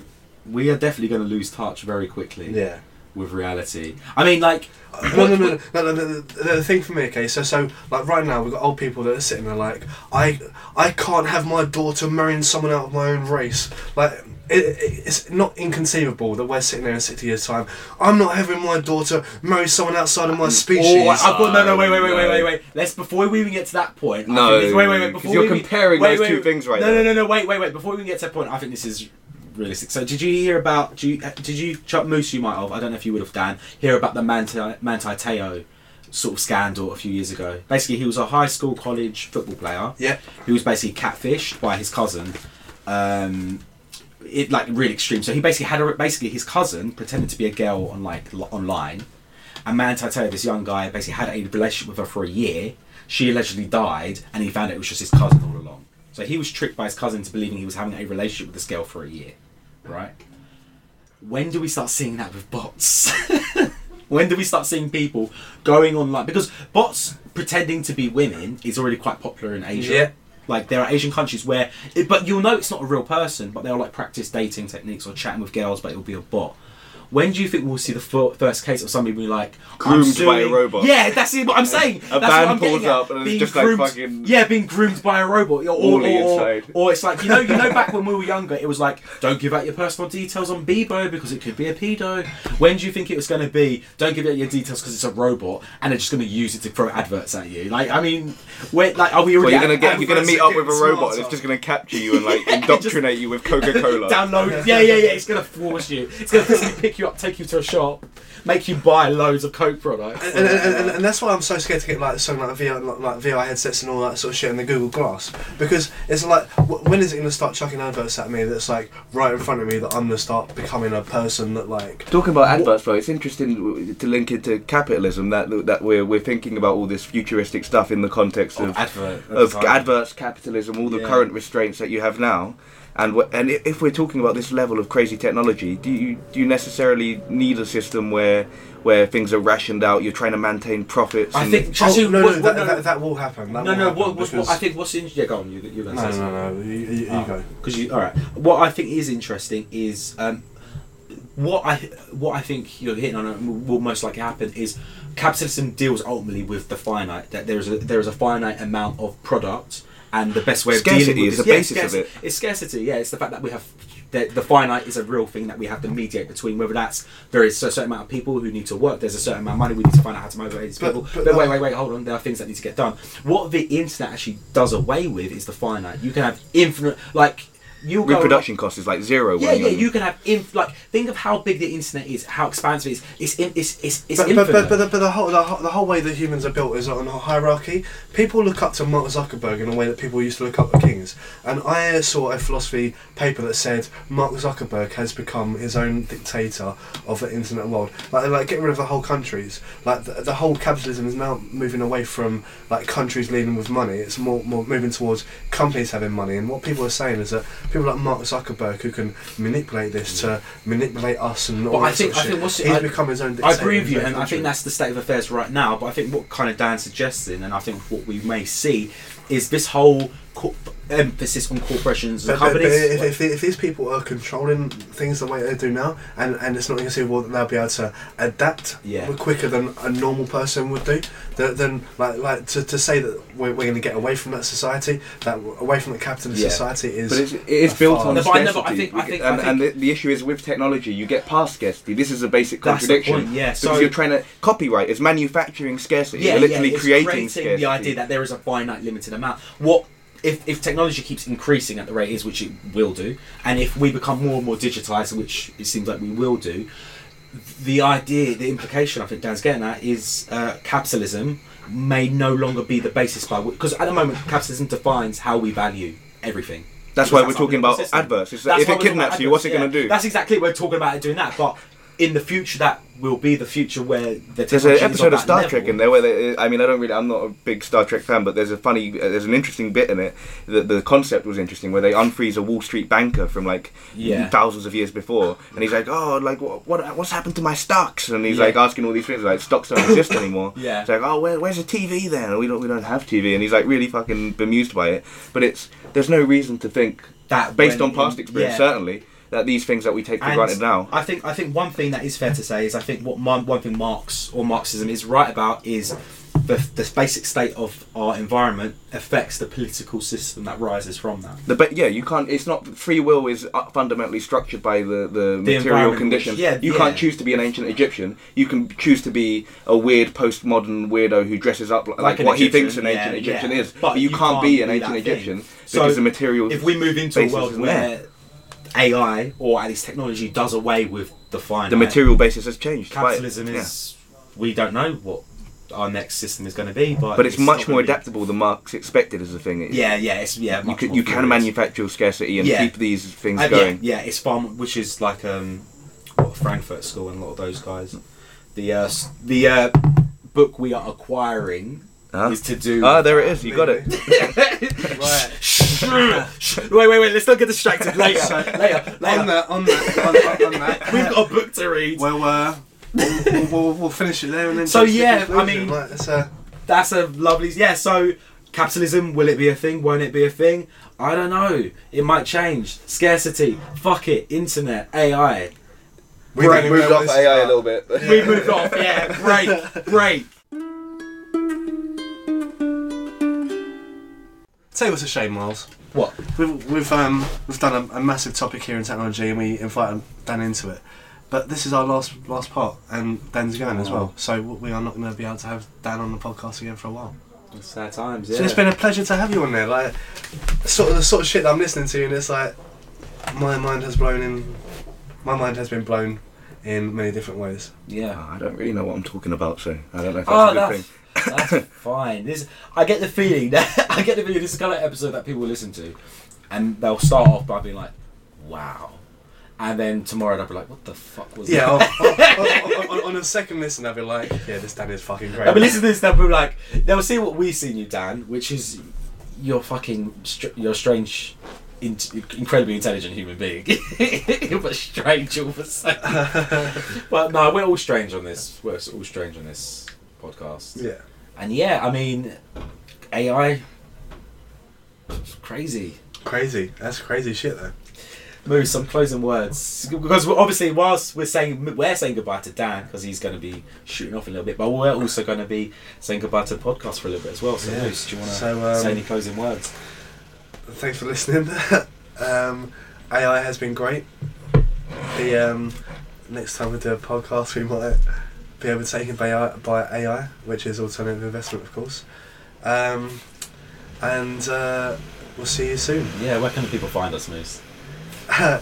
we are definitely going to lose touch very quickly yeah. with reality. I mean, like, uh, No, no, no, no, no, no, the thing for me, okay, so so like right now we've got old people that are sitting there like, I I can't have my daughter marrying someone out of my own race. Like it, it, it's not inconceivable that we're sitting there in sixty years time. I'm not having my daughter marry someone outside of my species. Oh, I've got no, no, wait, wait, wait, wait, wait, wait. Let's before we even get to that point. No, think this- wait, wait, wait. 'cause Before you're we, comparing wait, those wait, two wait. things right now. No, there. no, no, no. Wait, wait, wait. Before we even get to that point, I think this is realistic. So, did you hear about? Do you, did you Chuck Moose? You might have. I don't know if you would have, Dan. Hear about the Manti Manti Te'o sort of scandal a few years ago. Basically, he was a high school, college football player. Yeah. Who was basically catfished by his cousin. Um, it like really extreme. So he basically had a, basically his cousin pretended to be a girl on like online, and tell you, this young guy, basically had a relationship with her for a year. She allegedly died, and he found out it was just his cousin all along. So he was tricked by his cousin to believing he was having a relationship with this girl for a year, right? When do we start seeing that with bots? when do we start seeing people going online? Because bots pretending to be women is already quite popular in Asia. Yeah. Like there are Asian countries where, it, but you'll know it's not a real person, but they'll like practice dating techniques or chatting with girls, but it'll be a bot. When do you think we'll see the fir- first case of somebody being like I'm Groomed by a robot. Yeah, that's what I'm saying. A that's van what I'm pulls getting at. up and it's Being just like groomed- fucking- yeah, being groomed by a robot. Or, or, or, or it's like you know, you know, back when we were younger, it was like don't give out your personal details on Bebo because it could be a pedo. When do you think it was going to be don't give out your details because it's a robot and they're just going to use it to throw adverts at you? Like, I mean, where like are we Well, already? you're gonna get you're gonna meet up with a getting robot and it's just gonna capture you and like indoctrinate you with Coca Cola. download. Yeah, yeah, yeah. It's gonna force you. It's gonna pick you up, take you to a shop, make you buy loads of Coke products. and, and, and, and, and that's why I'm so scared to get like something like VR, like, like VR headsets and all that sort of shit and the Google Glass because it's like wh- when is it going to start chucking adverts at me that's like right in front of me that I'm going to start becoming a person that like Talking about adverts, though, it's interesting to link it to capitalism that that we're we're thinking about all this futuristic stuff in the context Of of advert- of adverts, capitalism, all the Yeah. current restraints that you have now. And wh- and if we're talking about this level of crazy technology, do you do you necessarily need a system where where where things are rationed out. You're trying to maintain profits. I think Oh, no, no, what- what- that, no, that, that will happen. That no, will no. happen What, what's, what, I think what's in, yeah, go on. You, you're going to No, say no, something. no, no. You, you, you go. Because you, all right. What I think is interesting is um, what I what I think you're hitting on will most likely happen is capitalism deals ultimately with the finite. That there is a there is a finite amount of product, and the best way of Scarcity dealing with is the yeah, basis of it. It's scarcity. Yeah, it's the fact that we have. The, the finite is a real thing that we have to mediate between. Whether that's there is a certain amount of people who need to work, there's a certain amount of money we need to find out how to motivate these But- people. but But, wait, wait, wait, hold on. There are things that need to get done. What the internet actually does away with is the finite. You can have infinite, like you go reproduction cost is like zero. yeah, yeah, you're- can have inf- like think of how big the internet is, how expansive it is. It's in, it's it's, it's But, but, infinite. but, but, the, but the, whole, the, whole, the whole way that humans are built is on a hierarchy. People look up to Mark Zuckerberg in a way that people used to look up to kings. And I saw a philosophy paper that said Mark Zuckerberg has become his own dictator of the internet world. Like, like getting rid of the whole countries. Like the, the whole capitalism is now moving away from like countries leading with money. It's more, more moving towards companies having money. And what people are saying is that people like Mark Zuckerberg who can manipulate this to manipulate us and all But I think- I think what's- He's I- become his own I agree with you, and I think that's the state of affairs right now. But I think what kind of Dan's suggesting, and I think what we may see, is this whole co- emphasis on corporations and But, but, but if, if, if these people are controlling things the way they do now, and, and it's not conceivable that they'll be able to adapt Yeah. quicker than a normal person would do, then, then like like to, to say that we're, we're going to get away from that society, that away from the capitalist Yeah. society is. But it's, it is built far- on No, but I know, scarcity. but I think- I think- I and, think- and the, the issue is with technology, you get past scarcity. This is a basic That's the contradiction. point, yeah, Because so- you're trying to copyright is manufacturing scarcity. yeah, you're literally yeah, it's creating, scarcity. the idea that there is a finite, limited amount. What if, if technology keeps increasing at the rate it is, which it will do, and if we become more and more digitized, which it seems like we will do, the idea, the implication I think Dan's getting at is uh, capitalism may no longer be the basis by which, because at the moment capitalism defines how we value everything. That's Because why we're talking about. That's if it kidnaps you, what's it adverts, going to do? That's exactly what we're talking about it doing that, but in the future that will be the future where the There's an is episode of Star level. Trek in there where they, I mean I don't really I'm not a big Star Trek fan but there's a funny uh, there's an interesting bit in it that the concept was interesting where they unfreeze a Wall Street banker from like Yeah. thousands of years before and he's like oh like what, what what's happened to my stocks and he's Yeah. like asking all these things like stocks don't exist anymore Yeah. it's like oh where, where's the TV then we don't we don't have TV and he's like really fucking bemused by it but it's there's no reason to think That based when on past experience yeah. certainly that these things that we take for And granted now I think I think one thing that is fair to say is I think what Mar- one thing Marx or Marxism is right about is the, the basic state of our environment affects the political system that rises from that. The, but yeah, you can't. It's not free will is uh, fundamentally structured by the, the, material conditions. which- yeah, you yeah. can't choose to be an ancient Egyptian. You can choose to be a weird postmodern weirdo who dresses up like, Like what he thinks an yeah, ancient Egyptian yeah. is. But But, you, you can't, be an ancient that thing. Egyptian So because the material. If we move into a world where AI or at least technology does away with the finite, the material basis has changed. right, capitalism yeah. is we don't know what our next system is going to be, but But it's, not much more adaptable than Marx expected as a thing. It- Yeah, yeah, it's yeah. You more you can manufacture scarcity and Yeah. keep these things Uh, going. yeah, it's far, m- which is like um, what Frankfurt School and a lot of those guys. The uh, the uh, book we are acquiring Huh? is to do. Ah, there it is. You got it. Right. wait, wait, wait. Let's not get distracted. Later, So, later, later. on that, on that, on, on, on that. We've got a book to read. Well, uh, we'll, we'll, we'll, we'll finish it there and then. So, jump the yeah, I mean- like, it's, uh, That's a lovely. Yeah. So, capitalism will it be a thing? Won't it be a thing? I don't know. It might change. Scarcity. Fuck it. Internet. AI. we Right, don't even know what this is about. bit. We moved off. Yeah. Great. Great. Tell you what's a shame, Miles. What? We've we've um we've done a, a massive topic here in technology, and we invited Dan into it. But this is our last last part, and Dan's going as well. So we are not going to be able to have Dan on the podcast again for a while. Sad times. Yeah. So it's been a pleasure to have you on there. Like, sort of the sort of shit that I'm listening to, and it's like my mind has blown in. My mind has been blown in many different ways. Yeah. I don't really know what I'm talking about, so I don't know if that's Oh, a good that's, thing. That's fine. This, I get the feeling that I get the feeling this is the kind of episode that people will listen to, and they'll start off by being like, "Wow," and then tomorrow they'll be like, "What the fuck was Yeah, that?" on, on, on, on a second listen, I'll be like, yeah, this Dan is fucking great. I mean, listen to this. They'll be like, they'll see what we see in you, Dan, which is your fucking str- your strange in- incredibly intelligent human being, but strange all of a sudden. but no, we're all strange on this. We're all strange on this podcast. Yeah. And yeah, I mean, AI, it's crazy. Crazy. That's crazy shit though. Moose, some closing words because obviously whilst we're saying we're saying goodbye to Dan because he's going to be shooting off a little bit, but we're also going to be saying goodbye to the podcast for a little bit as well. So, Yeah. Moose, do you want to So, um, say any closing words? Thanks for listening. um, AI has been great. The um, next time we do a podcast, we might be overtaken by AI, by AI, which is alternative investment, of course. Um, and uh, we'll see you soon. Yeah, where can the people find us, Moose?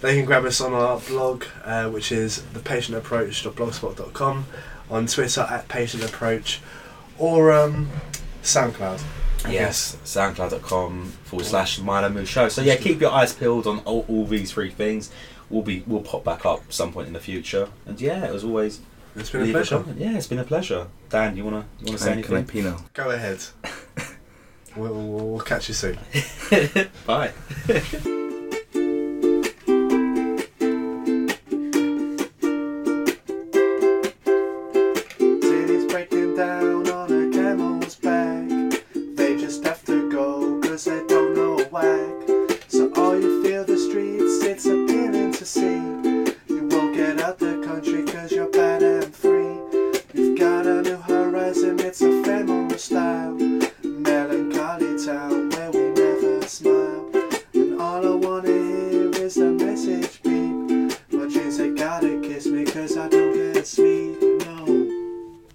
they can grab us on our blog, uh, which is thepatientapproach.blogspot.com, on Twitter at patientapproach, or um, SoundCloud. I Yes, soundcloud.com forward slash Milo Moose Show. So yeah, keep your eyes peeled on all, all these three things. We'll be we'll pop back up some point in the future. And yeah, as always It's been a leave pleasure. comment. Yeah, it's been a pleasure. Dan, you wanna you wanna say Can anything? pee now? Go ahead. we'll, we'll, we'll catch you soon. Bye.